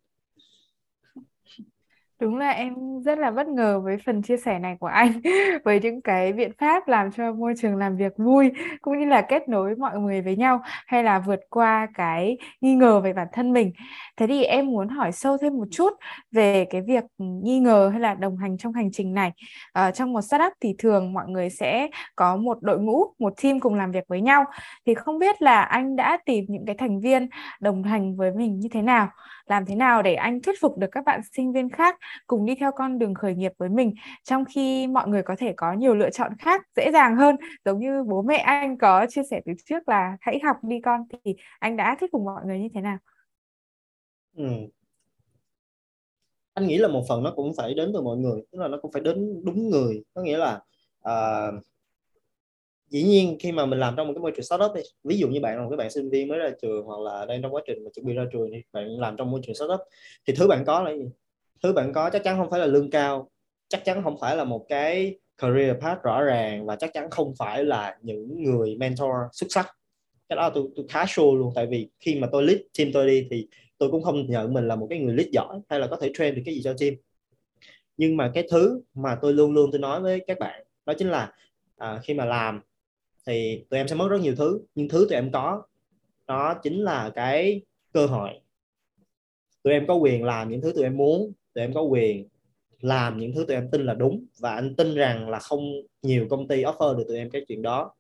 Đúng là em rất là bất ngờ với phần chia sẻ này của anh <laughs> với những cái biện pháp làm cho môi trường làm việc vui cũng như là kết nối mọi người với nhau hay là vượt qua cái nghi ngờ về bản thân mình. Thế thì em muốn hỏi sâu thêm một chút về cái việc nghi ngờ hay là đồng hành trong hành trình này. Ờ, trong một startup thì thường mọi người sẽ có một đội ngũ, một team cùng làm việc với nhau. Thì không biết là anh đã tìm những cái thành viên đồng hành với mình như thế nào? Làm thế nào để anh thuyết phục được các bạn sinh viên khác cùng đi theo con đường khởi nghiệp với mình trong khi mọi người có thể có nhiều lựa chọn khác dễ dàng hơn? Giống như bố mẹ anh có chia sẻ từ trước là hãy học đi con thì anh đã thuyết phục mọi người như thế nào? Ừ. anh nghĩ là một phần nó cũng phải đến từ mọi người tức là nó cũng phải đến đúng người. Có nghĩa là uh, dĩ nhiên khi mà mình làm trong một cái môi trường startup thì ví dụ như bạn là một cái bạn sinh viên mới ra trường hoặc là đang trong quá trình mà chuẩn bị ra trường thì bạn làm trong môi trường startup thì thứ bạn có là gì? Thứ bạn có chắc chắn không phải là lương cao chắc chắn không phải là một cái career path rõ ràng và chắc chắn không phải là những người mentor xuất sắc. Cái đó tôi tôi khá sure luôn tại vì khi mà tôi lead team tôi đi thì tôi cũng không nhận mình là một cái người lead giỏi hay là có thể train được cái gì cho team. Nhưng mà cái thứ mà tôi luôn luôn tôi nói với các bạn đó chính là à, khi mà làm thì tụi em sẽ mất rất nhiều thứ nhưng thứ tụi em có đó chính là cái cơ hội. Tụi em có quyền làm những thứ tụi em muốn tụi em có quyền làm những thứ tụi em tin là đúng và anh tin rằng là không nhiều công ty offer được tụi em cái chuyện đó.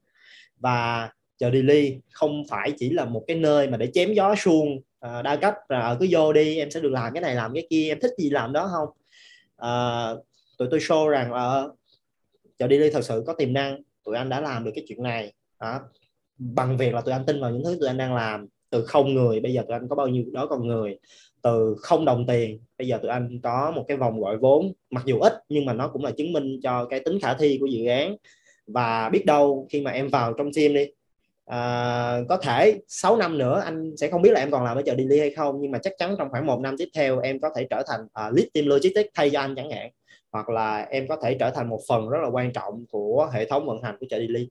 Và chợ Daily không phải chỉ là một cái nơi mà để chém gió suông à, đa cấp là cứ vô đi em sẽ được làm cái này làm cái kia em thích gì làm đó không? À, tụi tôi show rằng ở uh, ờ, chợ Daily thật sự có tiềm năng tụi anh đã làm được cái chuyện này. Đó. bằng việc là tụi anh tin vào những thứ tụi anh đang làm từ không người bây giờ tụi anh có bao nhiêu đó con người từ không đồng tiền bây giờ tụi anh có một cái vòng gọi vốn mặc dù ít nhưng mà nó cũng là chứng minh cho cái tính khả thi của dự án. Và biết đâu khi mà em vào trong team đi à, có thể 6 năm nữa anh sẽ không biết là em còn làm ở chợ Daily hay không nhưng mà chắc chắn trong khoảng một năm tiếp theo em có thể trở thành uh, lead team logistics thay cho anh chẳng hạn hoặc là em có thể trở thành một phần rất là quan trọng của hệ thống vận hành của chợ Daily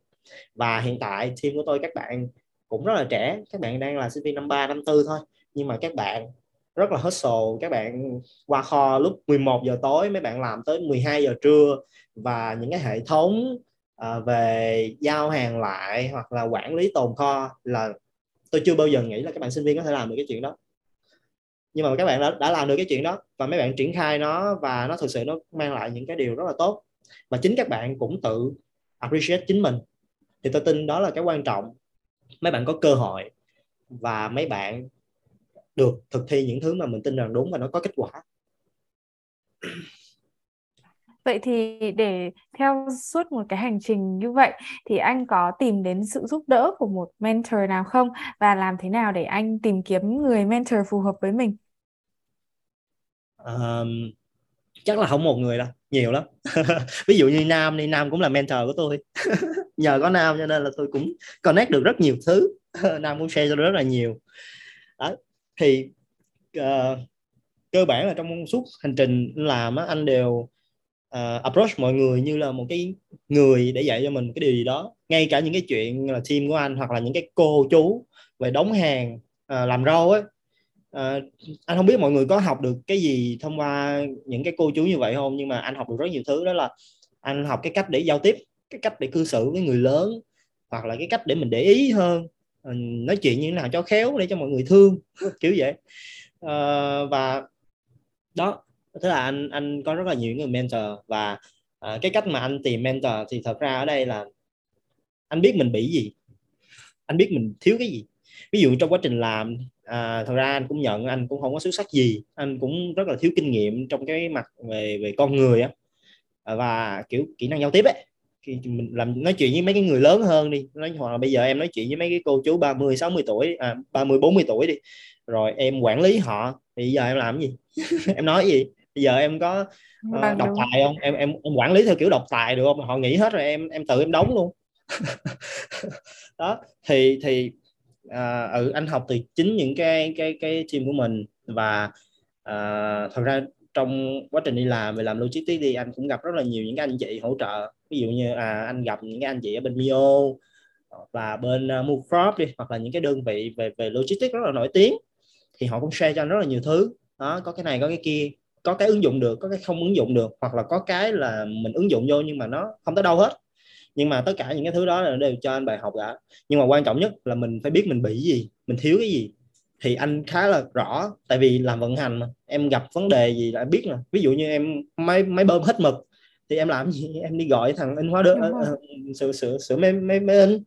và hiện tại team của tôi các bạn cũng rất là trẻ các bạn đang là sinh viên năm 3 năm 4 thôi. Nhưng mà các bạn rất là hustle các bạn qua kho lúc 11 giờ tối mấy bạn làm tới 12 giờ trưa. Và những cái hệ thống uh, về giao hàng lại hoặc là quản lý tồn kho là tôi chưa bao giờ nghĩ là các bạn sinh viên có thể làm được cái chuyện đó nhưng mà các bạn đã, đã làm được cái chuyện đó và mấy bạn triển khai nó và nó thực sự nó mang lại những cái điều rất là tốt. Và chính các bạn cũng tự appreciate chính mình. Thì tôi tin đó là cái quan trọng. Mấy bạn có cơ hội và mấy bạn được thực thi những thứ mà mình tin rằng đúng và nó có kết quả. Vậy thì để theo suốt một cái hành trình như vậy thì anh có tìm đến sự giúp đỡ của một mentor nào không và làm thế nào để anh tìm kiếm người mentor phù hợp với mình? Um, chắc là không một người đâu, nhiều lắm. <laughs> Ví dụ như Nam đi, Nam cũng là mentor của tôi. <laughs> Nhờ có Nam cho nên là tôi cũng connect được rất nhiều thứ. <laughs> Nam cũng share cho rất là nhiều. Đó. Thì uh, cơ bản là trong suốt hành trình làm á, anh đều uh, approach mọi người như là một cái người để dạy cho mình cái điều gì đó. Ngay cả những cái chuyện là team của anh hoặc là những cái cô chú về đóng hàng uh, làm rau ấy uh, ờ, anh không biết mọi người có học được cái gì thông qua những cái cô chú như vậy không nhưng mà anh học được rất nhiều thứ. Đó là anh học cái cách để giao tiếp cái cách để cư xử với người lớn hoặc là cái cách để mình để ý hơn. Nói chuyện như thế nào cho khéo để cho mọi người thương <laughs> kiểu vậy. Uh, và đó tức là anh anh có rất là nhiều người mentor và uh, cái cách mà anh tìm mentor thì thật ra ở đây là anh biết mình bị gì anh biết mình thiếu cái gì. Ví dụ trong quá trình làm à, thật ra anh cũng nhận anh cũng không có xuất sắc gì anh cũng rất là thiếu kinh nghiệm trong cái mặt về về con người á. À, và kiểu kỹ năng giao tiếp ấy khi mình làm nói chuyện với mấy cái người lớn hơn đi nói hoặc là bây giờ em nói chuyện với mấy cái cô chú 30 60 tuổi à, 30 40 tuổi đi rồi em quản lý họ thì giờ em làm gì? <laughs> Em nói gì? Bây giờ em có uh, độc tài không? Em em em quản lý theo kiểu độc tài được không? Họ nghĩ hết rồi em em tự em đóng luôn. <laughs> Đó thì thì uh, ừ, anh học từ chính những cái cái cái team của mình và uh, thật ra trong quá trình đi làm về làm logistics đi anh cũng gặp rất là nhiều những cái anh chị hỗ trợ. Ví dụ như à, anh gặp những cái anh chị ở bên Mio và bên uh, Movecrop đi hoặc là những cái đơn vị về về logistics rất là nổi tiếng thì họ cũng share cho anh rất là nhiều thứ. Đó có cái này có cái kia có cái ứng dụng được có cái không ứng dụng được hoặc là có cái là mình ứng dụng vô nhưng mà nó không tới đâu hết. Nhưng mà tất cả những cái thứ đó là đều cho anh bài học cả. Nhưng mà quan trọng nhất là mình phải biết mình bị gì mình thiếu cái gì. Thì anh khá là rõ tại vì làm vận hành mà em gặp vấn đề gì là em biết mà. Ví dụ như em máy máy bơm hết mực thì em làm gì? <laughs> Em đi gọi thằng in hóa đơn uh, sửa sửa sửa máy máy, máy in.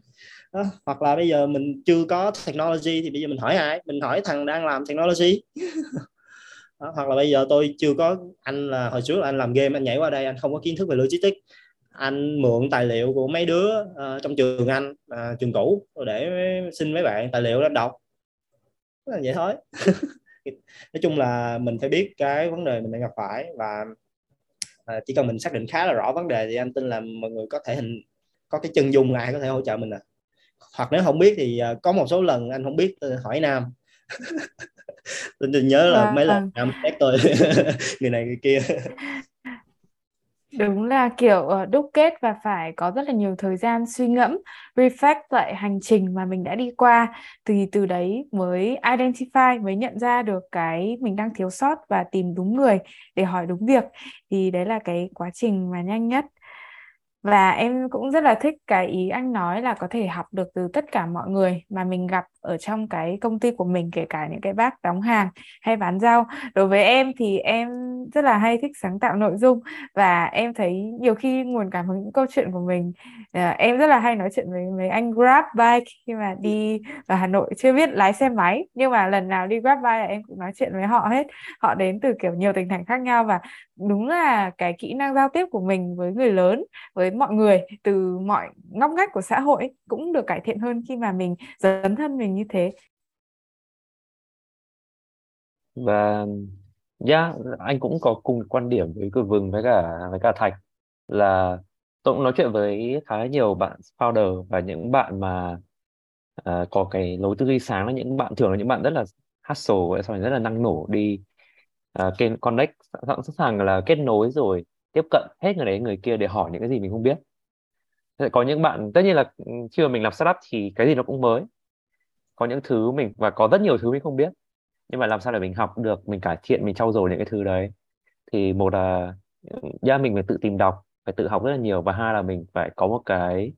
Đó. hoặc là bây giờ mình chưa có technology thì bây giờ mình hỏi ai? Mình hỏi thằng đang làm technology <laughs> đó. hoặc là bây giờ tôi chưa có anh là hồi trước là anh làm game anh nhảy qua đây anh không có kiến thức về logistics. Anh mượn tài liệu của mấy đứa uh, trong trường anh uh, trường cũ để xin mấy bạn tài liệu đó đọc. Là vậy thôi. <laughs> Nói chung là mình phải biết cái vấn đề mình đang gặp phải và uh, chỉ cần mình xác định khá là rõ vấn đề thì anh tin là mọi người có thể hình có cái chân dung ai có thể hỗ trợ mình à. Hoặc nếu không biết thì uh, có một số lần anh không biết hỏi nam. <laughs> tôi nhớ là à, mấy lần nam test tôi <laughs> người này người kia. Đúng là kiểu ờ, đúc kết và phải có rất là nhiều thời gian suy ngẫm, reflect lại hành trình mà mình đã đi qua. Thì từ đấy mới identify mới nhận ra được cái mình đang thiếu sót và tìm đúng người để hỏi đúng việc. Thì đấy là cái quá trình mà nhanh nhất và em cũng rất là thích cái ý anh nói là có thể học được từ tất cả mọi người mà mình gặp ở trong cái công ty của mình kể cả những cái bác đóng hàng hay bán rau. Đối với em thì em rất là hay thích sáng tạo nội dung và em thấy nhiều khi nguồn cảm hứng những câu chuyện của mình à, em rất là hay nói chuyện với mấy anh grab bike khi mà đi vào Hà Nội chưa biết lái xe máy nhưng mà lần nào đi grab bike là em cũng nói chuyện với họ hết. Họ đến từ kiểu nhiều tỉnh thành khác nhau và đúng là cái kỹ năng giao tiếp của mình với người lớn với mọi người từ mọi ngóc ngách của xã hội cũng được cải thiện hơn khi mà mình dấn thân mình như thế. Và yeah, anh cũng có cùng quan điểm với Cử Vừng với cả với cả Thạch là tôi cũng nói chuyện với khá nhiều bạn founder và những bạn mà uh, có cái lối tư duy sáng là những bạn thường là những bạn rất là hustle sau này rất là năng nổ đi uh, kênh connect sẵn sàng là kết nối rồi tiếp cận hết người đấy người kia để hỏi những cái gì mình không biết. Có những bạn tất nhiên là ừ, khi mà mình làm startup thì cái gì nó cũng mới. Có những thứ mình và có rất nhiều thứ mình không biết. Nhưng mà làm sao để mình học được mình cải thiện mình trau dồi những cái thứ đấy. Thì một là ừ, yeah, mình phải tự tìm đọc phải tự học rất là nhiều. Và hai là mình phải có một cái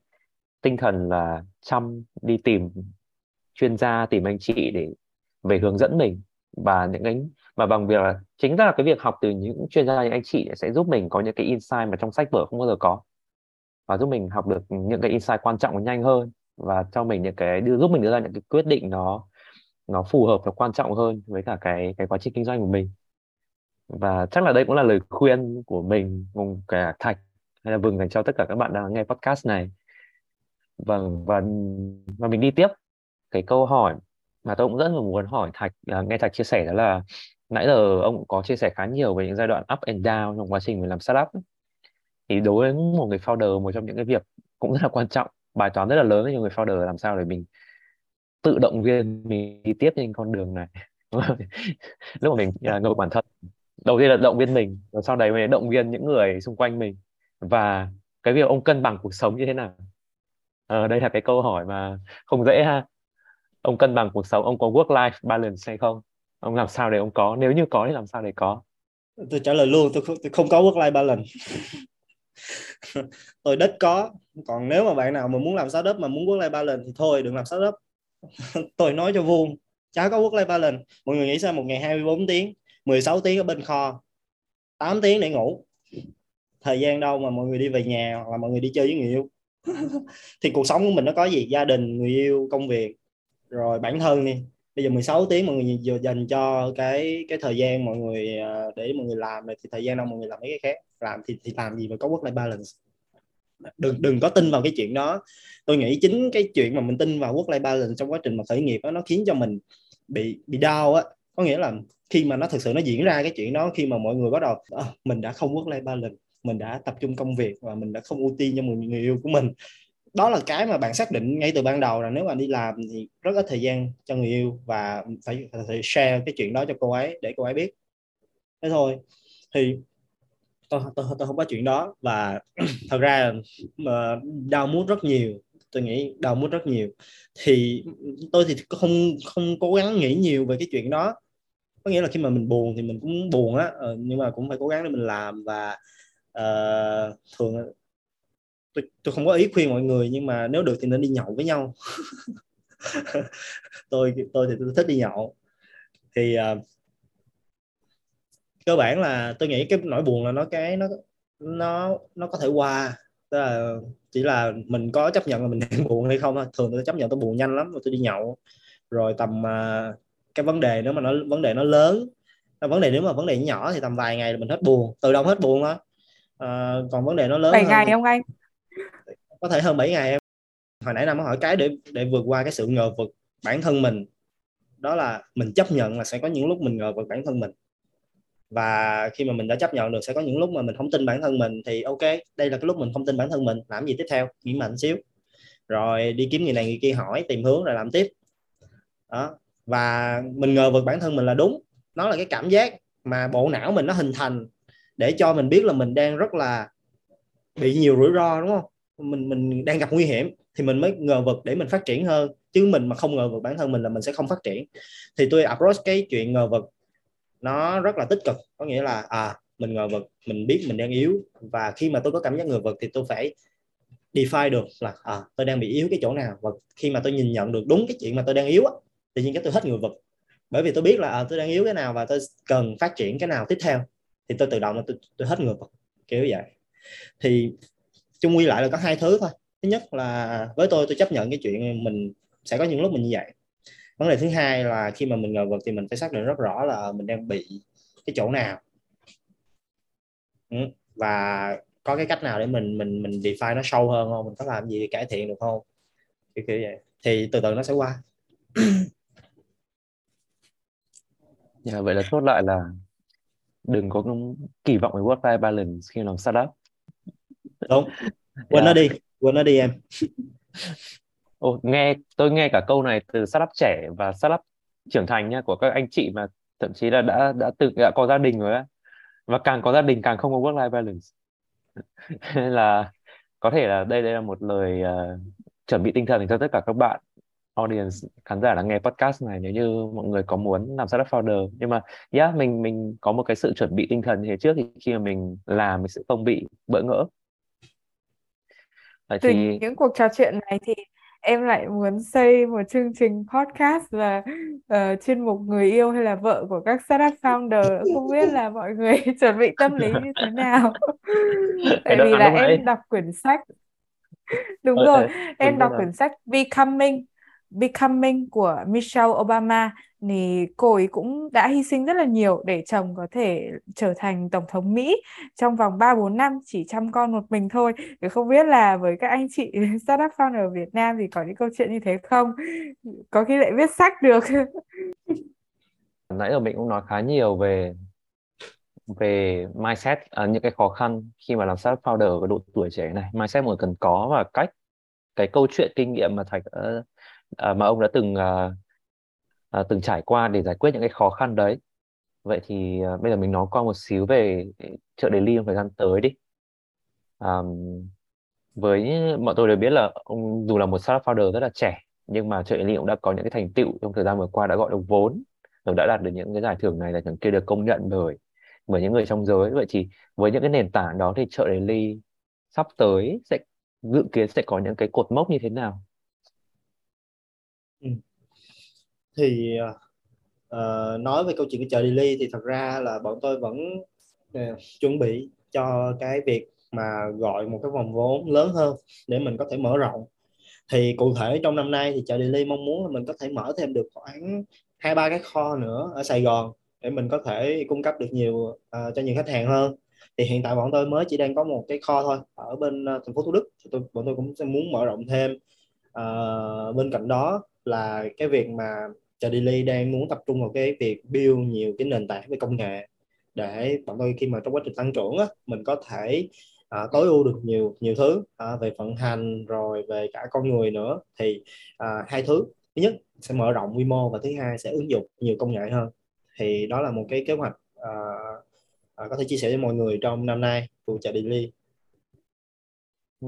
tinh thần là chăm đi tìm chuyên gia tìm anh chị để về hướng dẫn mình. Và những cái mà bằng việc là, chính ra là cái việc học từ những chuyên gia, những anh chị sẽ giúp mình có những cái insight mà trong sách vở không bao giờ có. Và giúp mình học được những cái insight quan trọng nhanh hơn và cho mình những cái đưa, giúp mình đưa ra những cái quyết định nó nó phù hợp và quan trọng hơn với cả cái cái quá trình kinh doanh của mình. Và chắc là đây cũng là lời khuyên của mình cùng cả Thạch hay là Vừng dành cho tất cả các bạn đang nghe podcast này. Vâng và và mình đi tiếp. Cái câu hỏi mà tôi cũng rất là muốn hỏi Thạch à, nghe Thạch chia sẻ đó là nãy giờ ông cũng có chia sẻ khá nhiều về những giai đoạn up and down trong quá trình mình làm startup thì đối với một người founder một trong những cái việc cũng rất là quan trọng bài toán rất là lớn cho người founder làm sao để mình tự động viên mình đi tiếp trên con đường này. <laughs> Lúc mà mình uh, ngồi bản thân đầu tiên là động viên mình rồi sau đấy mình động viên những người xung quanh mình. Và cái việc ông cân bằng cuộc sống như thế nào? Ờ, đây là cái câu hỏi mà không dễ ha. Ông cân bằng cuộc sống ông có work life balance hay không? Ông làm sao để ông có? Nếu như có thì làm sao để có? Tôi trả lời luôn tôi không, tôi không có work life balance. <laughs> Tôi đất có. Còn nếu mà bạn nào mà muốn làm startup mà muốn work life balance thì thôi đừng làm startup. <laughs> Tôi nói cho vuông chả có work life balance. Mọi người nghĩ sao? Một ngày 24 tiếng 16 tiếng ở bên kho 8 tiếng để ngủ. Thời gian đâu mà mọi người đi về nhà hoặc là mọi người đi chơi với người yêu? <laughs> Thì cuộc sống của mình nó có gì? Gia đình người yêu công việc rồi bản thân đi bây giờ 16 tiếng mọi người dành cho cái cái thời gian mọi người ờ, để mọi người làm thì thời gian đâu mọi người làm mấy cái khác? Làm thì thì làm gì mà có work life balance? Đừng đừng có tin vào cái chuyện đó. Tôi nghĩ chính cái chuyện mà mình tin vào work life balance trong quá trình mà khởi nghiệp đó, nó khiến cho mình bị bị đau á. Có nghĩa là khi mà nó thực sự nó diễn ra cái chuyện đó khi mà mọi người bắt đầu à, mình đã không work life balance mình đã tập trung công việc và mình đã không ưu tiên cho người, người yêu của mình đó là cái mà bạn xác định ngay từ ban đầu là nếu mà đi làm thì rất ít thời gian cho người yêu và phải, phải share cái chuyện đó cho cô ấy để cô ấy biết. Thế thôi thì tôi tôi, tôi không có chuyện đó và <clears throat> thật ra mà đau mút rất nhiều tôi nghĩ đau mút rất nhiều. Thì tôi thì không không cố gắng nghĩ nhiều về cái chuyện đó. Có nghĩa là khi mà mình buồn thì mình cũng buồn á ờ, nhưng mà cũng phải cố gắng để mình làm và uh, thường tôi, tôi không có ý khuyên mọi người nhưng mà nếu được thì nên đi nhậu với nhau. <laughs> Tôi tôi thì tôi thích đi nhậu. Thì uh, cơ bản là tôi nghĩ cái nỗi buồn là nó cái nó nó nó có thể qua. Tức là chỉ là mình có chấp nhận là mình <laughs> đang buồn hay không thường tôi chấp nhận tôi buồn nhanh lắm rồi tôi đi nhậu. Rồi tầm uh, cái vấn đề nếu mà nó vấn đề nó lớn vấn đề nếu mà vấn đề nhỏ thì tầm vài ngày là mình hết buồn. Tự động hết buồn đó à, còn vấn đề nó lớn 7 ngày không anh có thể hơn 7 ngày em. Hồi nãy năm hỏi cái để để vượt qua cái sự ngờ vực bản thân mình. Đó là mình chấp nhận là sẽ có những lúc mình ngờ vực bản thân mình. Và khi mà mình đã chấp nhận được sẽ có những lúc mà mình không tin bản thân mình thì ok, đây là cái lúc mình không tin bản thân mình, làm gì tiếp theo? Nghĩ mạnh xíu. Rồi đi kiếm người này người kia hỏi, tìm hướng rồi làm tiếp. Đó. Và mình ngờ vực bản thân mình là đúng. Nó là cái cảm giác mà bộ não mình nó hình thành để cho mình biết là mình đang rất là bị nhiều rủi ro, đúng không? Mình mình đang gặp nguy hiểm thì mình mới ngờ vực để mình phát triển hơn. Chứ mình mà không ngờ vực bản thân mình là mình sẽ không phát triển. Thì tôi approach cái chuyện ngờ vực nó rất là tích cực. Có nghĩa là à mình ngờ vực mình biết mình đang yếu. Và khi mà tôi có cảm giác ngờ vực thì tôi phải define được là à, tôi đang bị yếu cái chỗ nào. Và khi mà tôi nhìn nhận được đúng cái chuyện mà tôi đang yếu á tự nhiên cái tôi hết ngờ vực. Bởi vì tôi biết là à, tôi đang yếu cái nào và tôi cần phát triển cái nào tiếp theo thì tôi tự động là tôi, tôi hết ngờ vực. Kiểu vậy. Thì chung quy lại là có hai thứ thôi. Thứ nhất là với tôi tôi chấp nhận cái chuyện mình sẽ có những lúc mình như vậy. Vấn đề thứ hai là khi mà mình ngờ vực thì mình phải xác định rất rõ là mình đang bị cái chỗ nào. Ừ, và có cái cách nào để mình mình mình define nó sâu hơn không? Mình có làm gì để cải thiện được không? Kiểu kiểu vậy. Thì từ từ nó sẽ qua. Yeah, vậy là chốt lại là đừng có kỳ vọng về work-life balance khi làm startup đúng. Quên yeah. nó đi quên nó đi em. Ồ, nghe tôi nghe cả câu này từ startup trẻ và startup trưởng thành nha của các anh chị mà thậm chí là đã đã tự đã có gia đình rồi á. Và càng có gia đình càng không có work life balance. <laughs> Nên là có thể là đây đây là một lời uh, chuẩn bị tinh thần cho tất cả các bạn audience khán giả đang nghe podcast này nếu như mọi người có muốn làm startup founder. Nhưng mà yeah mình mình có một cái sự chuẩn bị tinh thần như thế trước thì khi mà mình làm mình sẽ không bị bỡ ngỡ Vậy từ thì những cuộc trò chuyện này thì em lại muốn xây một chương trình podcast và uh, chuyên mục người yêu hay là vợ của các startup founder. Không biết là mọi người <laughs> chuẩn bị tâm lý như thế nào? <laughs> Tại vì là em đọc quyển sách. Đúng ờ, rồi em đọc quyển sách Becoming Becoming của Michelle Obama thì cô ấy cũng đã hy sinh rất là nhiều để chồng có thể trở thành tổng thống Mỹ trong vòng 3 4 năm chỉ chăm con một mình thôi. Thì không biết là với các anh chị <laughs> startup founder ở Việt Nam thì có những câu chuyện như thế không? Có khi lại viết sách được. <laughs> Nãy giờ mình cũng nói khá nhiều về về mindset à, những cái khó khăn khi mà làm startup founder ở độ tuổi trẻ này mindset một cần có và cách cái câu chuyện kinh nghiệm mà thạch uh, à, mà ông đã từng à, à, từng trải qua để giải quyết những cái khó khăn đấy. Vậy thì à, bây giờ mình nói qua một xíu về chợ ly trong thời gian tới đi. À, với mọi tôi đều biết là ông dù là một startup founder rất là trẻ nhưng mà chợ ly cũng đã có những cái thành tựu trong thời gian vừa qua đã gọi được vốn rồi đã đạt được những cái giải thưởng này là những kia được công nhận bởi bởi những người trong giới. Vậy thì với những cái nền tảng đó thì chợ ly sắp tới sẽ dự kiến sẽ có những cái cột mốc như thế nào? Ừ thì uh, nói về câu chuyện của chợ Delhi thì thật ra là bọn tôi vẫn uh, chuẩn bị cho cái việc mà gọi một cái vòng vốn lớn hơn để mình có thể mở rộng. Thì cụ thể trong năm nay thì chợ Delhi mong muốn là mình có thể mở thêm được khoảng hai ba cái kho nữa ở Sài Gòn để mình có thể cung cấp được nhiều uh, cho nhiều khách hàng hơn. Thì hiện tại bọn tôi mới chỉ đang có một cái kho thôi ở bên uh, thành phố Thủ Đức. Thì tôi, bọn tôi cũng sẽ muốn mở rộng thêm. Uh, bên cạnh đó là cái việc mà Daily đang muốn tập trung vào cái việc build nhiều cái nền tảng về công nghệ để bọn tôi khi mà trong quá trình tăng trưởng á, mình có thể à, tối ưu được nhiều nhiều thứ à, về vận hành rồi về cả con người nữa thì à, hai thứ thứ nhất sẽ mở rộng quy mô và thứ hai sẽ ứng dụng nhiều công nghệ hơn thì đó là một cái kế hoạch à, à, có thể chia sẻ với mọi người trong năm nay của chợ Daily. Ừ.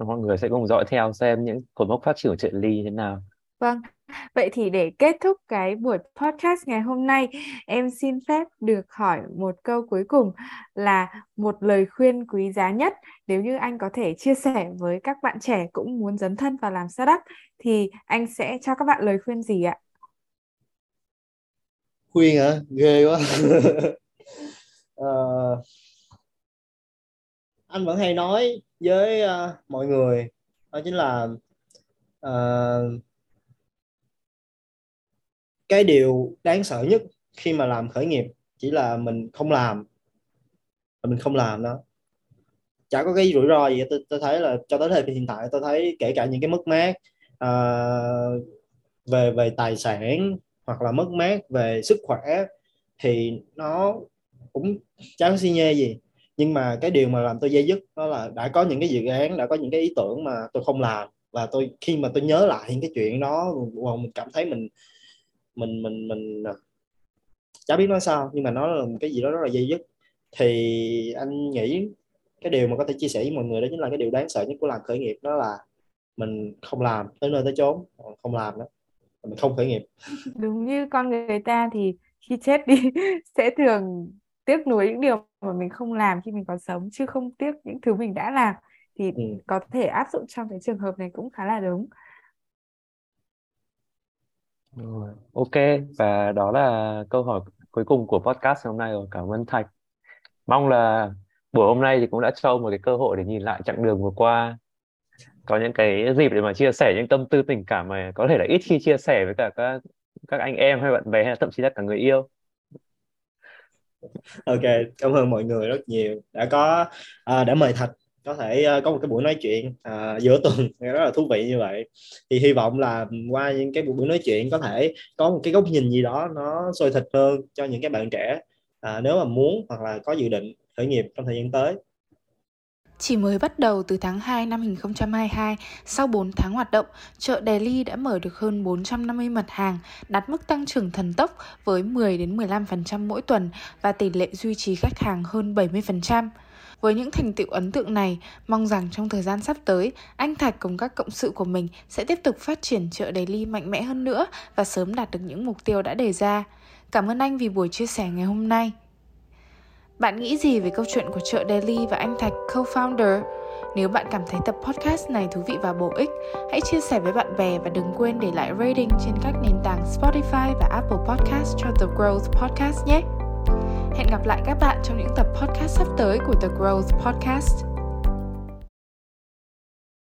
Mọi người sẽ cùng dõi theo xem những cột mốc phát triển của chợ Ly thế nào. Vâng, Vậy thì để kết thúc cái buổi podcast ngày hôm nay, em xin phép được hỏi một câu cuối cùng là một lời khuyên quý giá nhất nếu như anh có thể chia sẻ với các bạn trẻ cũng muốn dấn thân vào làm startup thì anh sẽ cho các bạn lời khuyên gì ạ? Khuyên hả? Ghê quá. uh, <laughs> anh vẫn hay nói với uh, mọi người đó chính là uh, cái điều đáng sợ nhất khi mà làm khởi nghiệp chỉ là mình không làm. Mình không làm đó. Chả có cái rủi ro gì tôi, tôi thấy là cho tới thời hiện tại tôi thấy kể cả những cái mất mát uh, về về tài sản hoặc là mất mát về sức khỏe thì nó cũng chẳng xi nhê gì. Nhưng mà cái điều mà làm tôi dây dứt đó là đã có những cái dự án đã có những cái ý tưởng mà tôi không làm. Và tôi khi mà tôi nhớ lại những cái chuyện đó mình cảm thấy mình mình mình mình à, chả biết nói sao nhưng mà nó là một cái gì đó rất là dây dứt. Thì anh nghĩ cái điều mà có thể chia sẻ với mọi người đó chính là cái điều đáng sợ nhất của làm khởi nghiệp đó là mình không làm tới nơi tới chốn không làm đó mình không khởi nghiệp. <laughs> Đúng như con người ta thì khi chết đi <laughs> sẽ thường tiếc nuối những điều mà mình không làm khi mình còn sống chứ không tiếc những thứ mình đã làm. Thì ừ. có thể áp dụng trong cái trường hợp này cũng khá là đúng rồi. Ok, và đó là câu hỏi cuối cùng của podcast hôm nay rồi. Cảm ơn Thạch. Mong là buổi hôm nay thì cũng đã cho một cái cơ hội để nhìn lại chặng đường vừa qua. Có những cái dịp để mà chia sẻ những tâm tư tình cảm mà có thể là ít khi chia sẻ với cả các các anh em hay bạn bè hay thậm chí là cả người yêu. Ok, cảm ơn mọi người rất nhiều đã có à, đã mời Thạch có thể ờ, có một cái buổi nói chuyện à, giữa tuần. <laughs> Rất là thú vị như vậy. Thì hy vọng là qua những cái buổi nói chuyện có thể có một cái góc nhìn gì đó nó sôi thịt hơn cho những cái bạn trẻ à, nếu mà muốn hoặc là có dự định khởi nghiệp trong thời gian tới. Chỉ mới bắt đầu từ tháng 2 năm 2022, sau 4 tháng hoạt động, chợ Delhi đã mở được hơn 450 mặt hàng, đạt mức tăng trưởng thần tốc với 10 đến 15% mỗi tuần và tỷ lệ duy trì khách hàng hơn 70%. Với những thành tựu ấn tượng này, mong rằng trong thời gian sắp tới, anh Thạch cùng các cộng sự của mình sẽ tiếp tục phát triển chợ Daily mạnh mẽ hơn nữa và sớm đạt được những mục tiêu đã đề ra. Cảm ơn anh vì buổi chia sẻ ngày hôm nay. Bạn nghĩ gì về câu chuyện của chợ Daily và anh Thạch co-founder? Nếu bạn cảm thấy tập podcast này thú vị và bổ ích, hãy chia sẻ với bạn bè và đừng quên để lại rating trên các nền tảng Spotify và Apple Podcast cho The Growth Podcast nhé. Hẹn gặp lại các bạn trong những tập podcast sắp tới của The Growth Podcast.